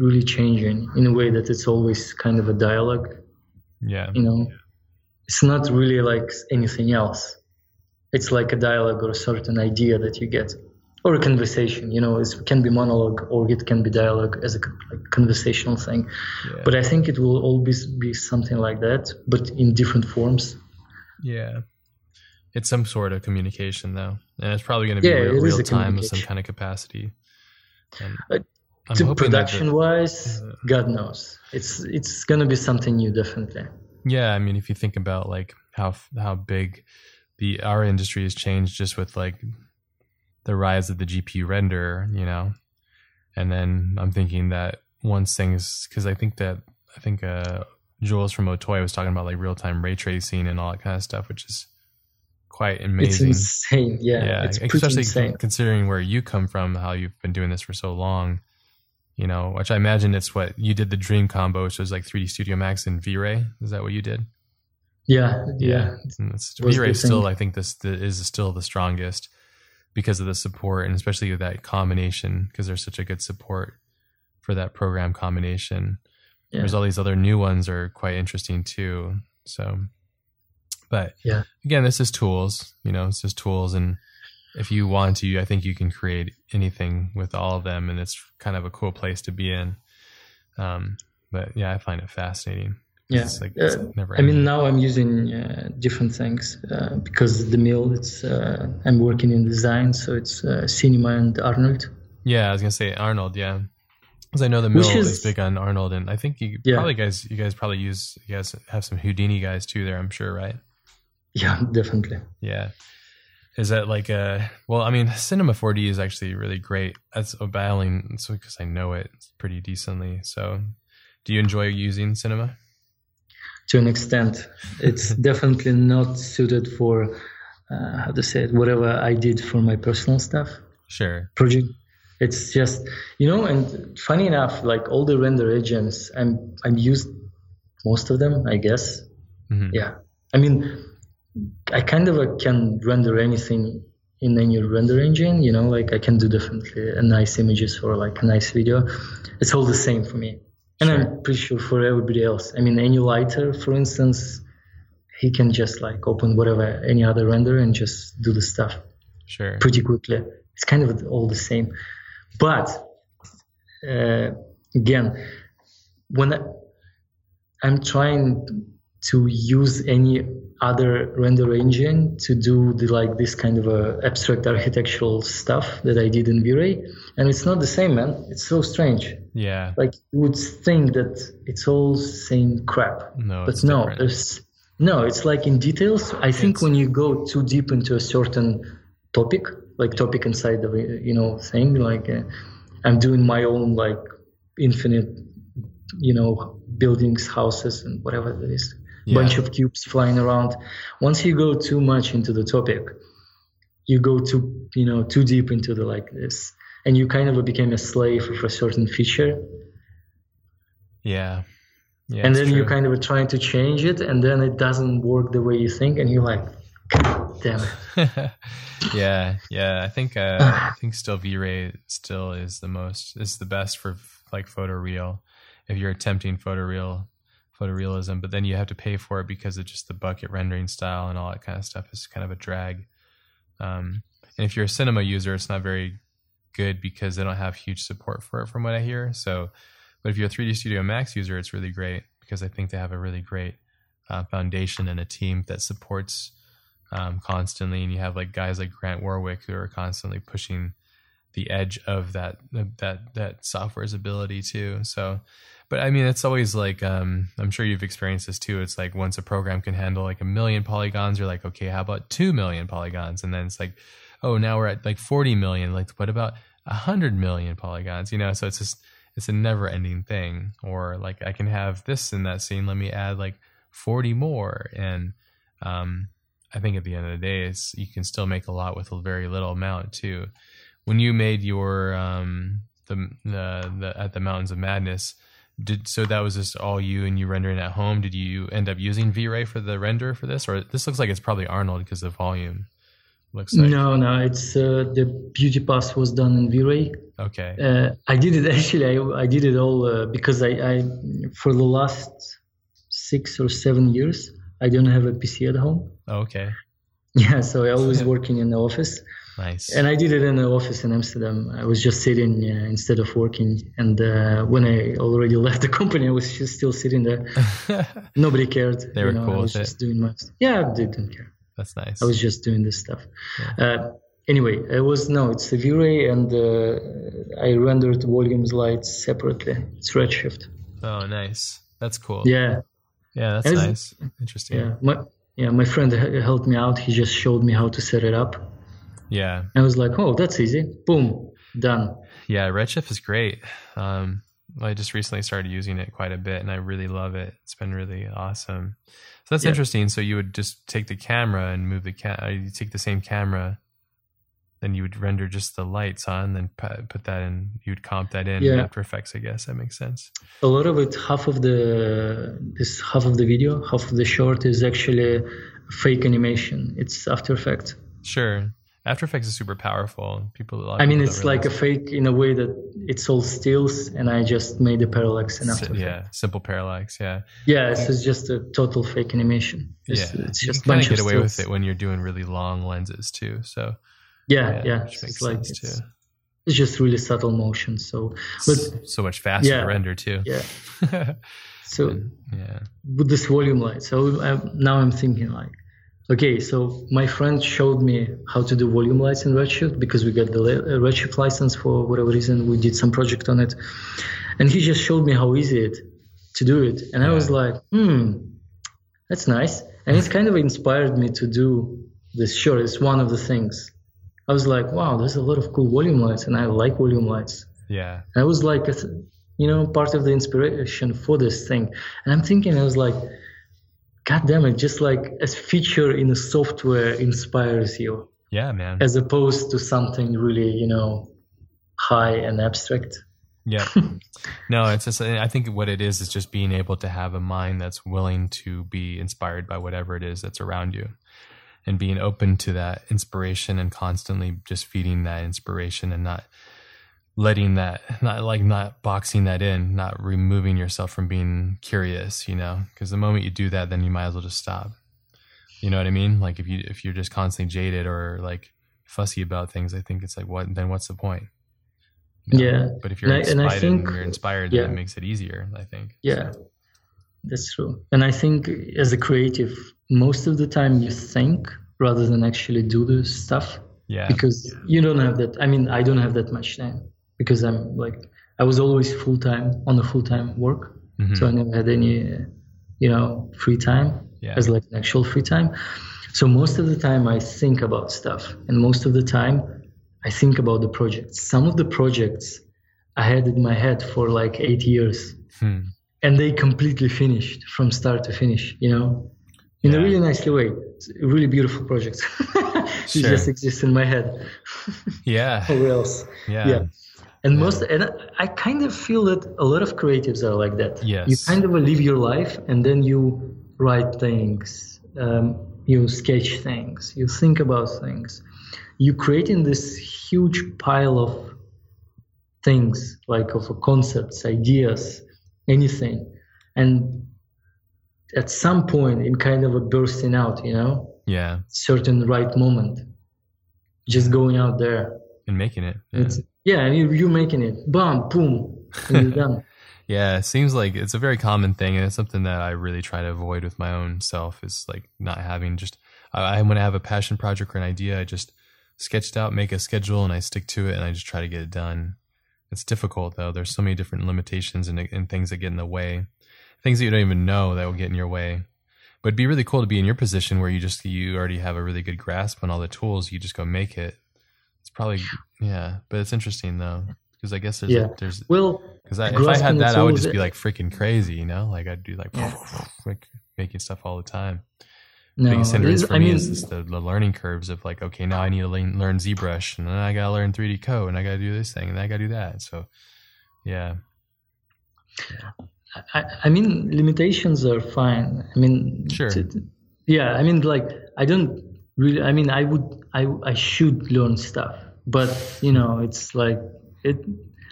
really changing in a way that it's always kind of a dialogue, Yeah. you know? It's not really like anything else. It's like a dialogue or a certain idea that you get. Or a conversation, you know, it can be monologue or it can be dialogue as a like conversational thing. Yeah. But I think it will always be something like that, but in different forms. Yeah. It's some sort of communication though. And it's probably going to be Yeah, real, real time with some kind of capacity. And Uh, To production wise, Uh, God knows. It's it's gonna be something new, definitely. yeah, I mean, if you think about like how how big the our industry has changed just with like the rise of the GPU render, you know, and then I'm thinking that once things because I think that I think uh, Jules from Otoy was talking about like real time ray tracing and all that kind of stuff, which is quite amazing. It's insane. Yeah, yeah, it's especially insane. considering where you come from, how you've been doing this for so long. You know, which I imagine it's what you did the Dream combo, which was like 3D Studio Max and V-Ray. Is that what you did? Yeah, yeah. Was V-Ray is still. I think, this the, is still the strongest because of the support and especially with that combination because there's such a good support for that program combination. Yeah. There's all these other new ones are quite interesting too. So, but Yeah. again, this is tools. You know, it's just tools, and if you want to, I think you can create anything with all of them, and it's kind of a cool place to be in. Um, but yeah, I find it fascinating. Yeah. It's like it's Uh, never I mean, now I'm using uh, different things uh, because the mill. It's uh, I'm working in design, so it's uh, Cinema and Arnold. Yeah, I was gonna say Arnold. Yeah, because I know the mill is, is- big on Arnold, and I think you Yeah. probably guys, you guys probably use, you guys have some Houdini guys too there. I'm sure, right? Yeah, definitely. Yeah. Is that like a well? I mean, Cinema 4D is actually really great. That's a battling, so because I know it pretty decently. So Do you enjoy using Cinema? To an extent, it's definitely not suited for uh, how to say it. Whatever I did for my personal stuff. Sure. Project. It's just you know, and funny enough, like all the render agents, I'm I'm used most of them, I guess. Mm-hmm. Yeah. I mean, I kind of can render anything in any render engine, you know, like I can do definitely a nice images or like a nice video. It's all the same for me. And sure. I'm pretty sure for everybody else. I mean, any lighter, for instance, he can just like open whatever, any other render and just do the stuff. Sure. Pretty quickly. It's kind of all the same. But uh, again, when I, I'm trying to use any other render engine to do the like this kind of a abstract architectural stuff that I did in V-Ray, and it's not the same, man. It's so strange. Yeah. Like you would think that it's all same crap, no, but no, different. there's no. It's like in details. I think it's... when you go too deep into a certain topic, like topic inside the you know thing, like uh, I'm doing my own like infinite, you know, buildings, houses, and whatever that is yeah. bunch of cubes flying around. Once you go too much into the topic, you go too you know too deep into the like this, and you kind of became a slave of a certain feature. Yeah. Yeah, and then true. you kind of trying to change it, and then it doesn't work the way you think, and you're like, God damn it. yeah, yeah. I think uh, I think still V-Ray still is the most is the best for like photoreal. If you're attempting photoreal photorealism, but then you have to pay for it because of just the bucket rendering style and all that kind of stuff is kind of a drag. Um, and if you're a cinema user, it's not very good because they don't have huge support for it from what I hear. So, but if you're a 3D Studio Max user, it's really great because I think they have a really great uh, foundation and a team that supports um, constantly. And you have like guys like Grant Warwick who are constantly pushing the edge of that that that software's ability too. So but I mean, it's always like um, I'm sure you've experienced this too. It's like once a program can handle like a million polygons, you're like, okay, how about two million polygons? And then it's like, oh, now we're at like 40 million. Like, what about a hundred million polygons? You know, so it's just it's a never ending thing. Or like, I can have this in that scene. Let me add like 40 more. And um, I think at the end of the day, it's, you can still make a lot with a very little amount too. When you made your um, the, the, the at the Mountains of Madness did so that was just all you and you rendering at home. Did you end up using v-ray for the render for this? Or this looks like it's probably arnold because the volume looks like. No no it's uh, the beauty pass was done in v-ray. Okay. Uh, i did it actually i, I did it all uh, because I, I for the last six or seven years i don't have a pc at home. Okay. Yeah so i always working in the office Nice. And I did it in the office in Amsterdam. I was just sitting uh, instead of working. And uh, when I already left the company, I was just still sitting there. Nobody cared. They were know, cool I was just it. doing my yeah, they didn't care. That's nice. I was just doing this stuff. Yeah. Uh, anyway, it was no, it's the V-Ray, and uh, I rendered volumes lights separately. It's Redshift. Oh, nice. That's cool. Yeah. Yeah, that's nice. Interesting. Yeah, my yeah, my friend helped me out. He just showed me how to set it up yeah. I was like, oh, that's easy. Boom, done. Yeah, Redshift is great. Um, I just recently started using it quite a bit, and I really love it. It's been really awesome. So that's yeah. interesting. So you would just take the camera and move the cam. Uh, you take the same camera, then you would render just the lights on, then put that in. You'd comp that in yeah. After Effects. I guess that makes sense. A lot of it, half of the this half of the video, half of the short is actually fake animation. It's After Effects. Sure. After Effects is super powerful. People, I mean, it's like a fake in a way that it's all stills, and I just made a parallax in After Effects. Yeah, simple parallax. Yeah. Yeah, it's yeah. just a total fake animation. It's, yeah, it's just you kind of get away with it when you're doing really long lenses too. So. Yeah, yeah, yeah. it's like it's, too. it's just really subtle motion. So, but so much faster yeah, to render too. Yeah. so yeah, with this volume light. So I, now I'm thinking like Okay, so my friend showed me how to do volume lights in Redshift because we got the uh, Redshift license for whatever reason. We did some project on it, and he just showed me how easy it to do it, and yeah. I was like, hmm, that's nice, and it's kind of inspired me to do this. Sure, it's one of the things. I was like, wow, there's a lot of cool volume lights, and I like volume lights. Yeah. I was like, you know, part of the inspiration for this thing. And I'm thinking, I was like, God damn it, just like a feature in a software inspires you. Yeah, man. As opposed to something really, you know, high and abstract. Yeah. no, it's just, I think what it is is just being able to have a mind that's willing to be inspired by whatever it is that's around you and being open to that inspiration and constantly just feeding that inspiration and not letting that not like not boxing that in not removing yourself from being curious you know? Because the moment you do that then you might as well just stop. You know what i mean? Like if you if you're just constantly jaded or like fussy about things i think it's like what then what's the point? You know? yeah. But if you're and inspired I, and, think, and you're inspired yeah. it makes it easier i think. Yeah. That's true. And i think as a creative most of the time you think rather than actually do the stuff yeah. because you don't have that i mean i don't have that much time because I'm like I was always full time on a full time work, mm-hmm. so I never had any you know free time yeah. as like an actual free time. So most of the time I think about stuff, and most of the time I think about the projects. Some of the projects I had in my head for like eight years, hmm. and they completely finished from start to finish. You know, in yeah. a really nicely way. It's really beautiful projects. sure. just exist in my head. yeah. Who else? Yeah. yeah and yeah. most and i kind of feel that a lot of creatives are like that. Yes. you kind of live your life and then you write things um, you sketch things you think about things. You create in this huge pile of things like of concepts ideas anything. And at some point in kind of a bursting out you know? Yeah. Certain right moment just going out there and making it yeah. it's yeah, and you, you're making it. Boom, boom, and you're done. yeah, it seems like it's a very common thing, and it's something that I really try to avoid with my own self. Is like not having just. I, when I have a passion project or an idea, I just sketch it out, make a schedule, and I stick to it, and I just try to get it done. It's difficult though. There's so many different limitations and, and things that get in the way, things that you don't even know that will get in your way. But it'd be really cool to be in your position where you just you already have a really good grasp on all the tools. You just go make it it's probably yeah, but it's interesting though because I guess there's yeah. a, there's well because if I had that I would just be like freaking crazy, you know, like I'd be like yeah. like making stuff all the time. No, biggest hindrance for I me mean, is the, the, learning curves of like, okay, now I need to learn, learn ZBrush, and then I gotta learn 3D Coat, and I gotta do this thing, and I gotta do that. So, yeah. I, I mean, limitations are fine. I mean, sure. To, yeah, I mean, like, I don't really i mean i would i i should learn stuff but you know it's like it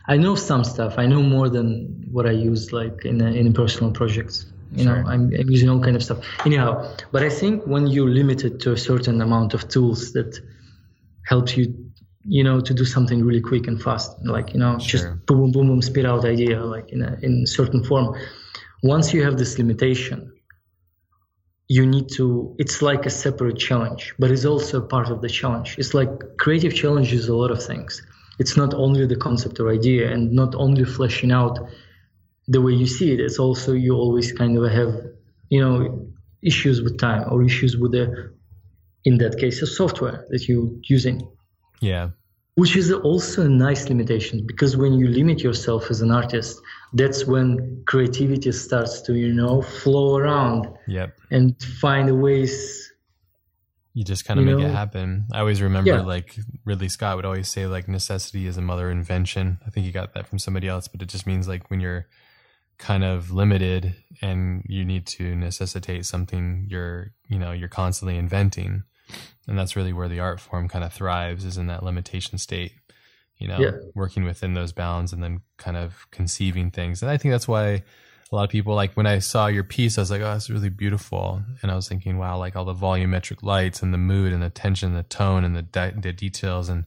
i know some stuff i know more than what i use like in a, in personal projects you sure. know I'm, I'm using all kind of stuff anyhow but i think when you're limited to a certain amount of tools that helps you you know to do something really quick and fast like you know sure. just boom boom boom boom spit out idea like in a in certain form once you have this limitation you need to it's like a separate challenge but it's also part of the challenge. It's like creative challenge is a lot of things. It's not only the concept or idea and not only fleshing out the way you see it. It's also you always kind of have you know issues with time or issues with the in that case the software that you're using. Yeah. Which is also a nice limitation because when you limit yourself as an artist that's when creativity starts to you know flow around yep. and find ways you just kind of make know? it happen i always remember yeah. like ridley scott would always say like necessity is a mother invention i think he got that from somebody else but it just means like when you're kind of limited and you need to necessitate something you're you know you're constantly inventing and that's really where the art form kind of thrives is in that limitation state you know yeah. working within those bounds and then kind of conceiving things. And i think that's why a lot of people like when i saw your piece i was like oh it's really beautiful. And i was thinking wow like all the volumetric lights and the mood and the tension the tone and the, de- the details. And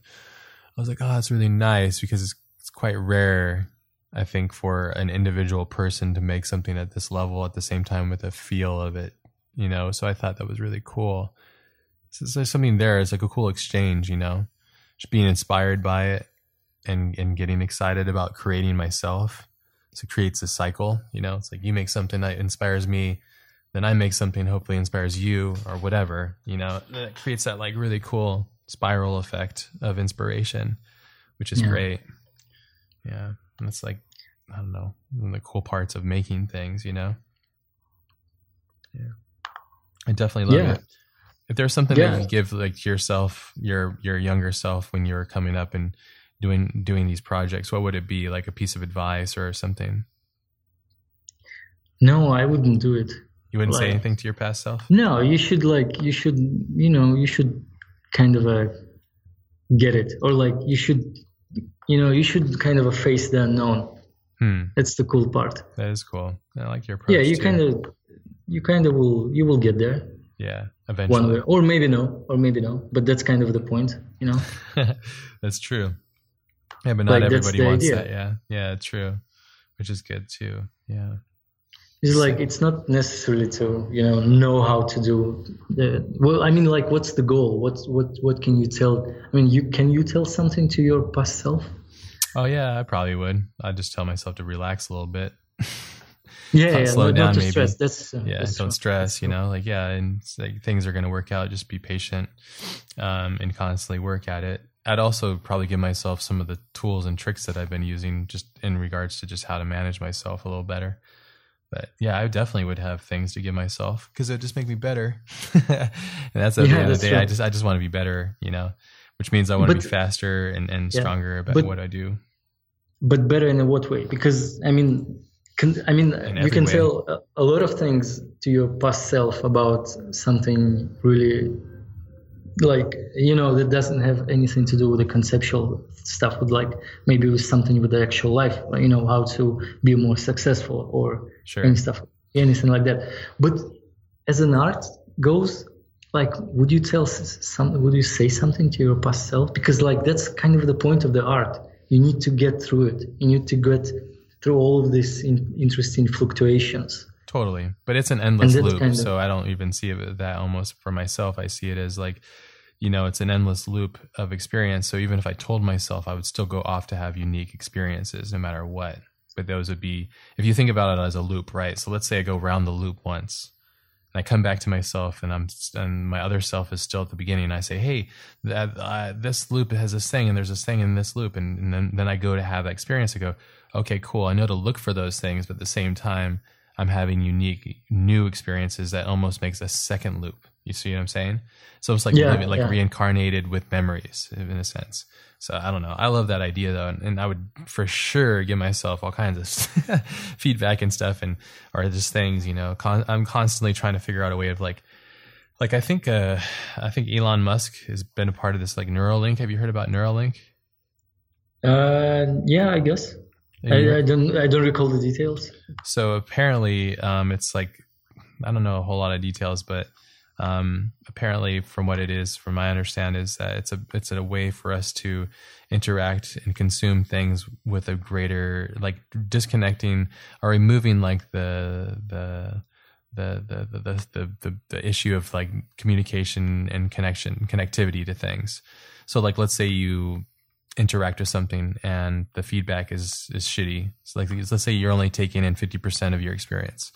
i was like oh that's really nice because it's, it's quite rare i think for an individual person to make something at this level at the same time with a feel of it you know? So i thought that was really cool. So there's something there. It's like a cool exchange, you know, just being inspired by it and and getting excited about creating myself. So it creates a cycle, you know. It's like you make something that inspires me, then I make something hopefully inspires you or whatever, you know. And it creates that like really cool spiral effect of inspiration, which is yeah. great. Yeah, and it's like I don't know, one of the cool parts of making things, you know? Yeah. I definitely love Yeah. it. If there's something Yeah. that you give like yourself, your your younger self when you were coming up and doing doing these projects, what would it be? Like a piece of advice or something? No, I wouldn't do it. You wouldn't say anything to your past self? No, you should like you should you know you should kind of uh, get it or like you should you know you should kind of face the unknown. Hmm. That's the cool part. That is cool. I like your approach. yeah, you kind of you kind of will you will get there Yeah, eventually. one way or maybe no or maybe no, but that's kind of the point, you know. that's true. Yeah, but not Like, everybody wants idea. that. Yeah, yeah, true. Which is good too. Yeah. It's like it's not necessarily to you know know how to do the well. I mean, like, what's the goal? What's what what can you tell? I mean, you can you tell something to your past self? Oh yeah, I probably would. I'd just tell myself to relax a little bit. Yeah, yeah, slow not, down, maybe. stress. That's uh, yeah, that's don't true. stress. That's You know, like yeah, and it's like things are going to work out. Just be patient, um, and constantly work at it. I'd also probably give myself some of the tools and tricks that I've been using just in regards to just how to manage myself a little better. But yeah, I definitely would have things to give myself because it would just make me better. and that's at the end of the day. I just I just want to be better, you know, which means I want to be faster and, and Yeah, stronger about but- what I do. But better in what way? Because I mean, can, I mean, In you can way. tell a lot of things to your past self about something really like you know that doesn't have anything to do with the conceptual stuff with like maybe with something with the actual life you know how to be more successful or Sure. any stuff anything like that. But as an art goes like would you tell some would you say something to your past self? Because like that's kind of the point of the art. You need to get through it. You need to get through all of these in, interesting fluctuations Totally. But it's an endless loop. kind of- so I don't even see it that almost for myself. I see it as like, you know, it's an endless loop of experience. So even if I told myself I would still go off to have unique experiences no matter what. But those would be, if you think about it as a loop, right? So let's say I go round the loop once and I come back to myself and I'm, and my other self is still at the beginning. And I say, Hey, that, uh, this loop has this thing and there's this thing in this loop. And, and then, then I go to have that experience. I go, okay, cool. I know to look for those things, but at the same time, I'm having unique new experiences that almost makes a second loop. You see what I'm saying? So it's like Yeah, living, like yeah. reincarnated with memories in a sense. So I don't know. I love that idea though, and, and I would for sure give myself all kinds of feedback and stuff, and or just things. You know, con- I'm constantly trying to figure out a way of like, like I think, uh, I think Elon Musk has been a part of this like Neuralink. Have you heard about Neuralink? uh yeah i guess I, I don't i don't recall the details So apparently, um, it's like I don't know a whole lot of details, but um, apparently, from what it is, from my understand, is that it's a it's a way for us to interact and consume things with a greater like disconnecting or removing like the the the the the the, the, the, the issue of like communication and connection connectivity to things. So like let's say you interact with something and the feedback is is shitty. So like let's say you're only taking in 50% of your experience.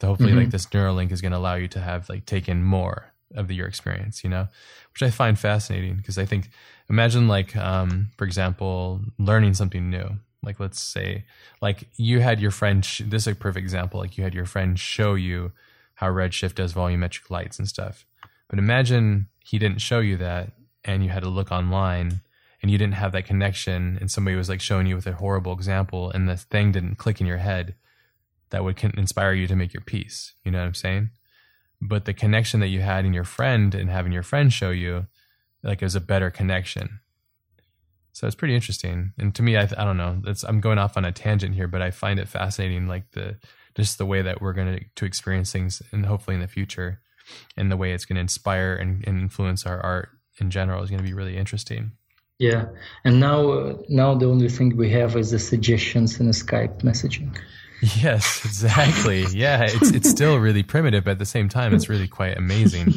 So hopefully Mhm. like this Neuralink is going to allow you to have like taken more of the, your experience, you know, which I find fascinating because I think imagine like um for example learning something new. Like let's say like you had your friend sh- this is a perfect example like you had your friend show you how Redshift does volumetric lights and stuff. But imagine he didn't show you that and you had to look online and you didn't have that connection and somebody was like showing you with a horrible example and the thing didn't click in your head that would inspire you to make your piece you know what i'm saying? But the connection that you had in your friend and having your friend show you like it was a better connection. So it's pretty interesting. And to me i, I don't know. That's i'm going off on a tangent here but i find it fascinating like the just the way that we're going to to experience things and hopefully in the future and the way it's going to inspire and, and influence our art in general is going to be really interesting Yeah, and now uh, now the only thing we have is the suggestions in the Skype messaging. Yes, exactly. Yeah, it's it's still really primitive, but at the same time, it's really quite amazing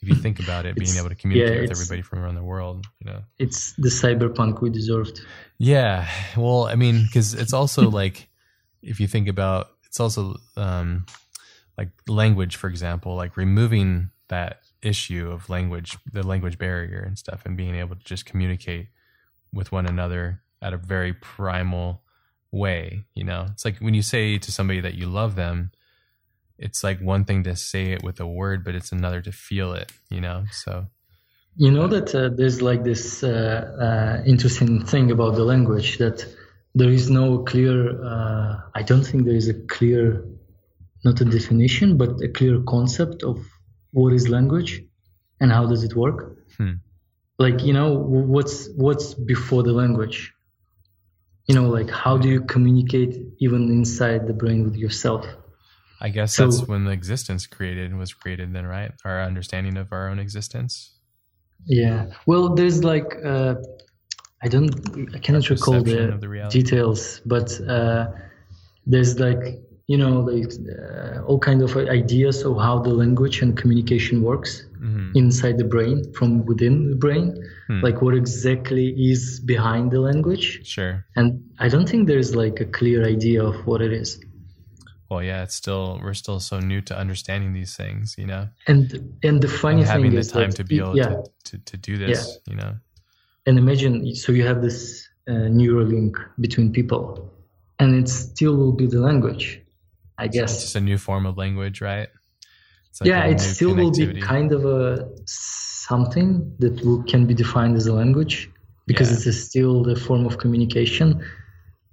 if you think about it. Being It's- able to communicate yeah, with everybody from around the world, you know. It's the cyberpunk we deserved. Yeah, well, I mean, because it's also like if you think about, it's also um, like language, for example, like removing that issue of language, the language barrier and stuff, and being able to just communicate with one another at a very primal way. You know, it's like when you say to somebody that you love them, it's like one thing to say it with a word, but it's another to feel it. You know, so. You know that uh, there's like this uh, uh, interesting thing about the language that there is no clear. Uh, I don't think there is a clear, not a definition, but a clear concept of what is language and how does it work. Hmm. Like you know, what's what's before the language? You know, like how do you communicate even inside the brain with yourself? I guess so, that's when the existence created was created. Then, right? Our understanding of our own existence. Yeah. Well, there's like uh, I don't I cannot recall the, the details, but uh, there's like you know like uh, all kind of ideas of how the language and communication works mm-hmm. inside the brain from within the brain hmm. like what exactly is behind the language sure and i don't think there's like a clear idea of what it is well yeah it's still we're still so new to understanding these things you know and and the funny and having thing the time to be able yeah. to, to, to do this yeah. you know and imagine so you have this uh, neural link between people and it still will be the language i guess it's just a new form of language right like yeah it still will be kind of a something that will, can be defined as a language because yeah. it is still the form of communication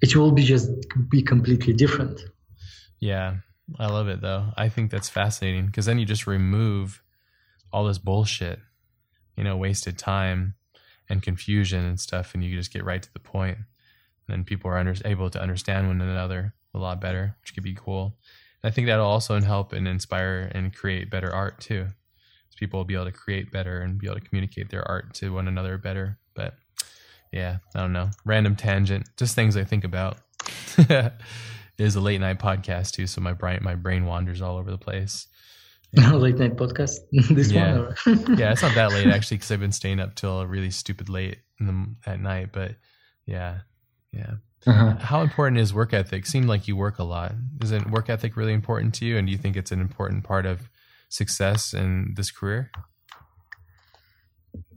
it will be just be completely different yeah, I love it though. I think that's fascinating because then you just remove all this bullshit, you know, wasted time and confusion and stuff, and you just get right to the point. And then people are under, able to understand one another a lot better, which could be cool. And I think that'll also help and inspire and create better art too. So People will be able to create better and be able to communicate their art to one another better. But yeah, I don't know. Random tangent, just things I think about. it is a late night podcast too, so my brain my brain wanders all over the place. late night podcast. this yeah. one. yeah, it's not that late actually because I've been staying up till really stupid late in the, at night. But yeah, yeah. Uh-huh. How important is work ethic? Seemed like you work a lot. Is it work ethic really important to you? And do you think it's an important part of success in this career?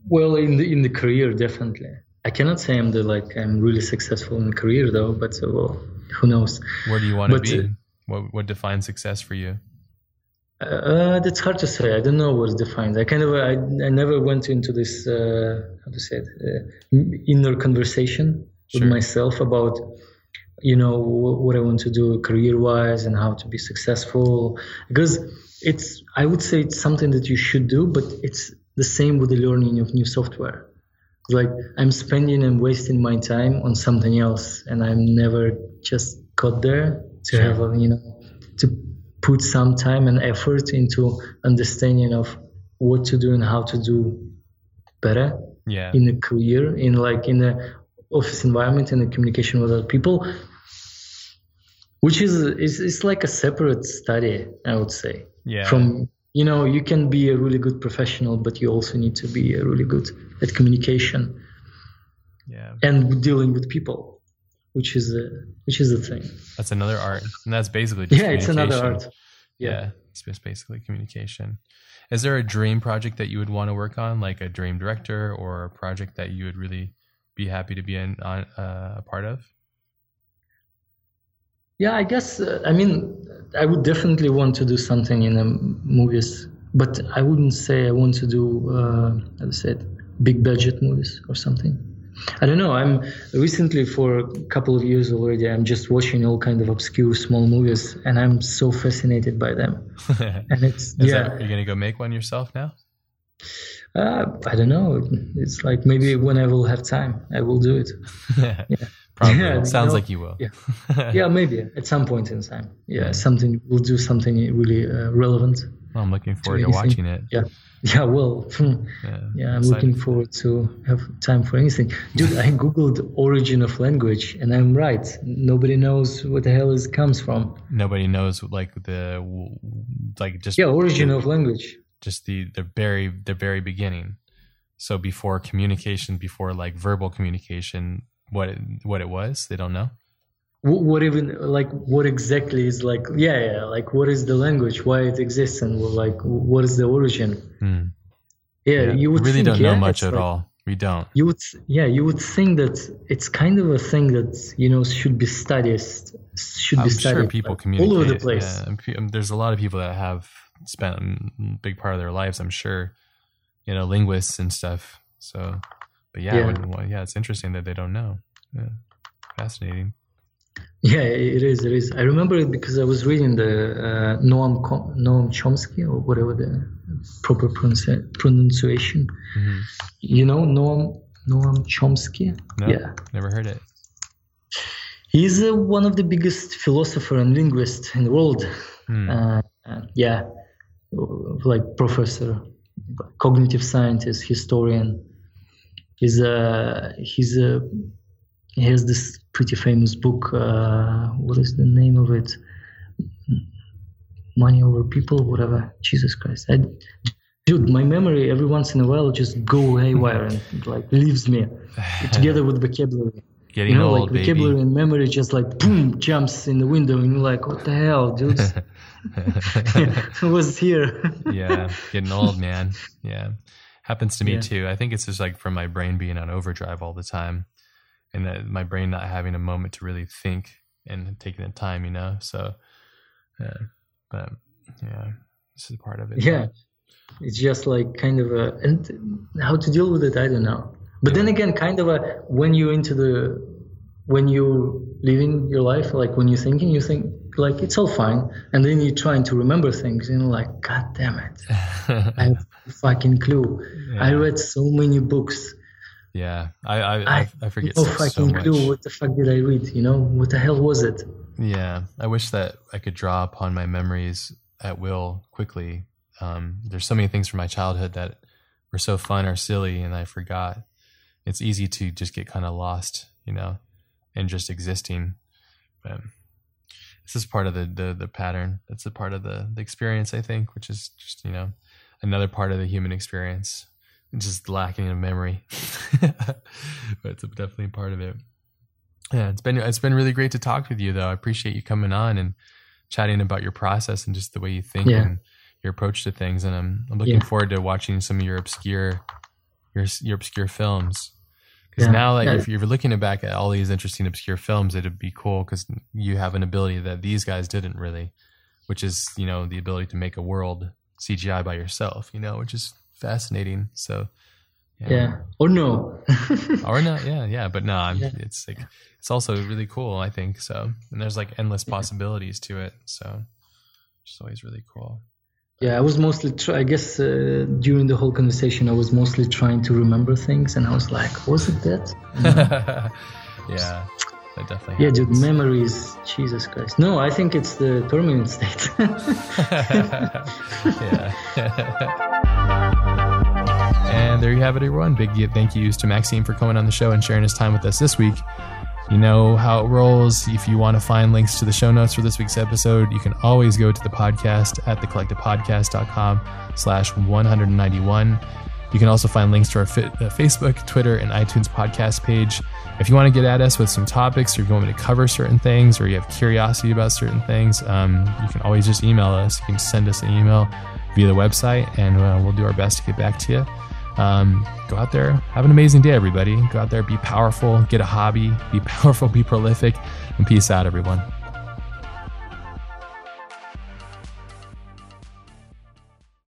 Well, in the in the career, definitely. I cannot say I'm the like I'm really successful in the career though, but uh, well, who knows? Where do you want to be? Uh, what what defines success for you? Uh, that's hard to say. I don't know what defines. I kind of I, I never went into this uh, how to say it uh, inner conversation sure. with myself about you know what I want to do career wise and how to be successful because it's I would say it's something that you should do, but it's the same with the learning of new software like I'm spending and wasting my time on something else, and I'm never just got there to sure. have a you know to put some time and effort into understanding of what to do and how to do better yeah. in a career in like in a office environment and the communication with other people which is is, is like a separate study i would say. Yeah. From you know you can be a really good professional but you also need to be a really good at communication. Yeah. And dealing with people which is a which is the thing. That's another art. And that's basically yeah it's another art. Yeah. yeah it's just basically communication. Is there a dream project that you would want to work on like a dream director or a project that you would really be happy to be in, on, uh, a part of yeah, I guess. Uh, I mean, I would definitely want to do something in the movies, but I wouldn't say I want to do, uh, as I said, big budget movies or something. I don't know. I'm recently for a couple of years already. I'm just watching all kind of obscure small movies, and I'm so fascinated by them. and it's yeah. That, you're gonna go make one yourself now? Uh, I don't know. It's like maybe when I will have time, I will do it. yeah. Probably. Yeah, Sounds know, like you will. Yeah. yeah, maybe at some point in time. Yeah, something we'll do something really uh, relevant. Well, I'm looking forward to, to watching it. Yeah. Yeah, well, yeah, yeah I'm looking forward to have time for anything. Dude, I googled origin of language, and I'm right. Nobody knows what the hell it comes from. Nobody knows like the like just yeah origin the, of language. Just the the very the very beginning. So before communication, before like verbal communication, what it, what it was? They don't know. What, even like what exactly is like? Yeah, yeah. Like what is the language? Why it exists? And like what is the origin? Hmm. Yeah, yeah, you would really think, don't know yeah, much at like, all. We don't. You would, yeah, you would think that it's kind of a thing that you know should be studied, should I'm be studied sure people communicate all over the place. Yeah, there's a lot of people that have spent a big part of their lives. I'm sure, you know, linguists and stuff. So, but yeah, Yeah. yeah, it's interesting that they don't know. Yeah. Fascinating. Yeah, it is. It is. I remember it because I was reading the uh, Noam Com- Noam Chomsky or whatever the proper pronunci- pronunciation. hmm You know Noam Noam Chomsky. No, Yeah, never heard it. he's uh, one of the biggest philosopher and linguist in the world. Uh, uh, yeah, like professor, cognitive scientist, historian. He's a he's a he has this pretty famous book. Uh, what is the name of it? Money over people, whatever. Jesus Christ, I, dude, my memory every once in a while just go haywire and like leaves me together with vocabulary. Getting You know, old, like baby. vocabulary and memory just like boom jumps in the window, and you're like, what the hell, dude? Was here. yeah, getting old, man. Yeah, happens to me Yeah. too. I think it's just like from my brain being on overdrive all the time, and that my brain not having a moment to really think and taking the time, you know. So, yeah, but yeah, this is part of it. yeah, it's just like kind of a and how to deal with it, I don't know. But then again, kind of a when you're into the when you're living your life, like when you're thinking, you think like it's all fine, and then you're trying to remember things, and you're like, God damn it, I have no fucking clue. I read so many books. yeah, I I, I, I forget no so, so fucking much. clue what the fuck did I read? You know, what the hell was it? Yeah, I wish that I could draw upon my memories at will quickly. Um, there's so many things from my childhood that were so fun or silly, and I forgot. It's easy to just get kind of lost, you know, and just existing. But this is part of the the, the pattern. That's a part of the the experience, I think, which is just you know another part of the human experience. Just lacking in memory, but it's definitely part of it. Yeah, it's been it's been really great to talk with you though. I appreciate you coming on and chatting about your process and just the way you think Yeah. and your approach to things. And I'm I'm looking Yeah. forward to watching some of your obscure your your obscure films. Because Yeah. now, like, Yeah. if you're looking back at all these interesting obscure films, it'd be cool because you have an ability that these guys didn't really, which is you know the ability to make a world CGI by yourself. You know, which is fascinating. So, Yeah. yeah. Or no. or not yeah yeah but no I'm, it's like it's also really cool i think so and there's like endless possibilities to it so it's always really cool Yeah, I was mostly, try- I guess, uh, during the whole conversation, I was mostly trying to remember things, and I was like, was it that? yeah that definitely Yeah, dude, memories, Jesus Christ. No, I think it's the permanent state. yeah. and there you have it, everyone. Big thank yous to Maxim for coming on the show and sharing his time with us this week. You know how it rolls. If you want to find links to the show notes for this week's episode, you can always go to the podcast at thecollectivepodcast.com slash 191. You can also find links to our uh, Facebook, Twitter, and iTunes podcast page. If you want to get at us with some topics, or if you want me to cover certain things, or you have curiosity about certain things, um, you can always just email us. You can send us an email via the website, and uh, we'll do our best to get back to you. Um, go out there, have an amazing day, everybody. Go out there, be powerful, get a hobby, be powerful, be prolific, and peace out, everyone.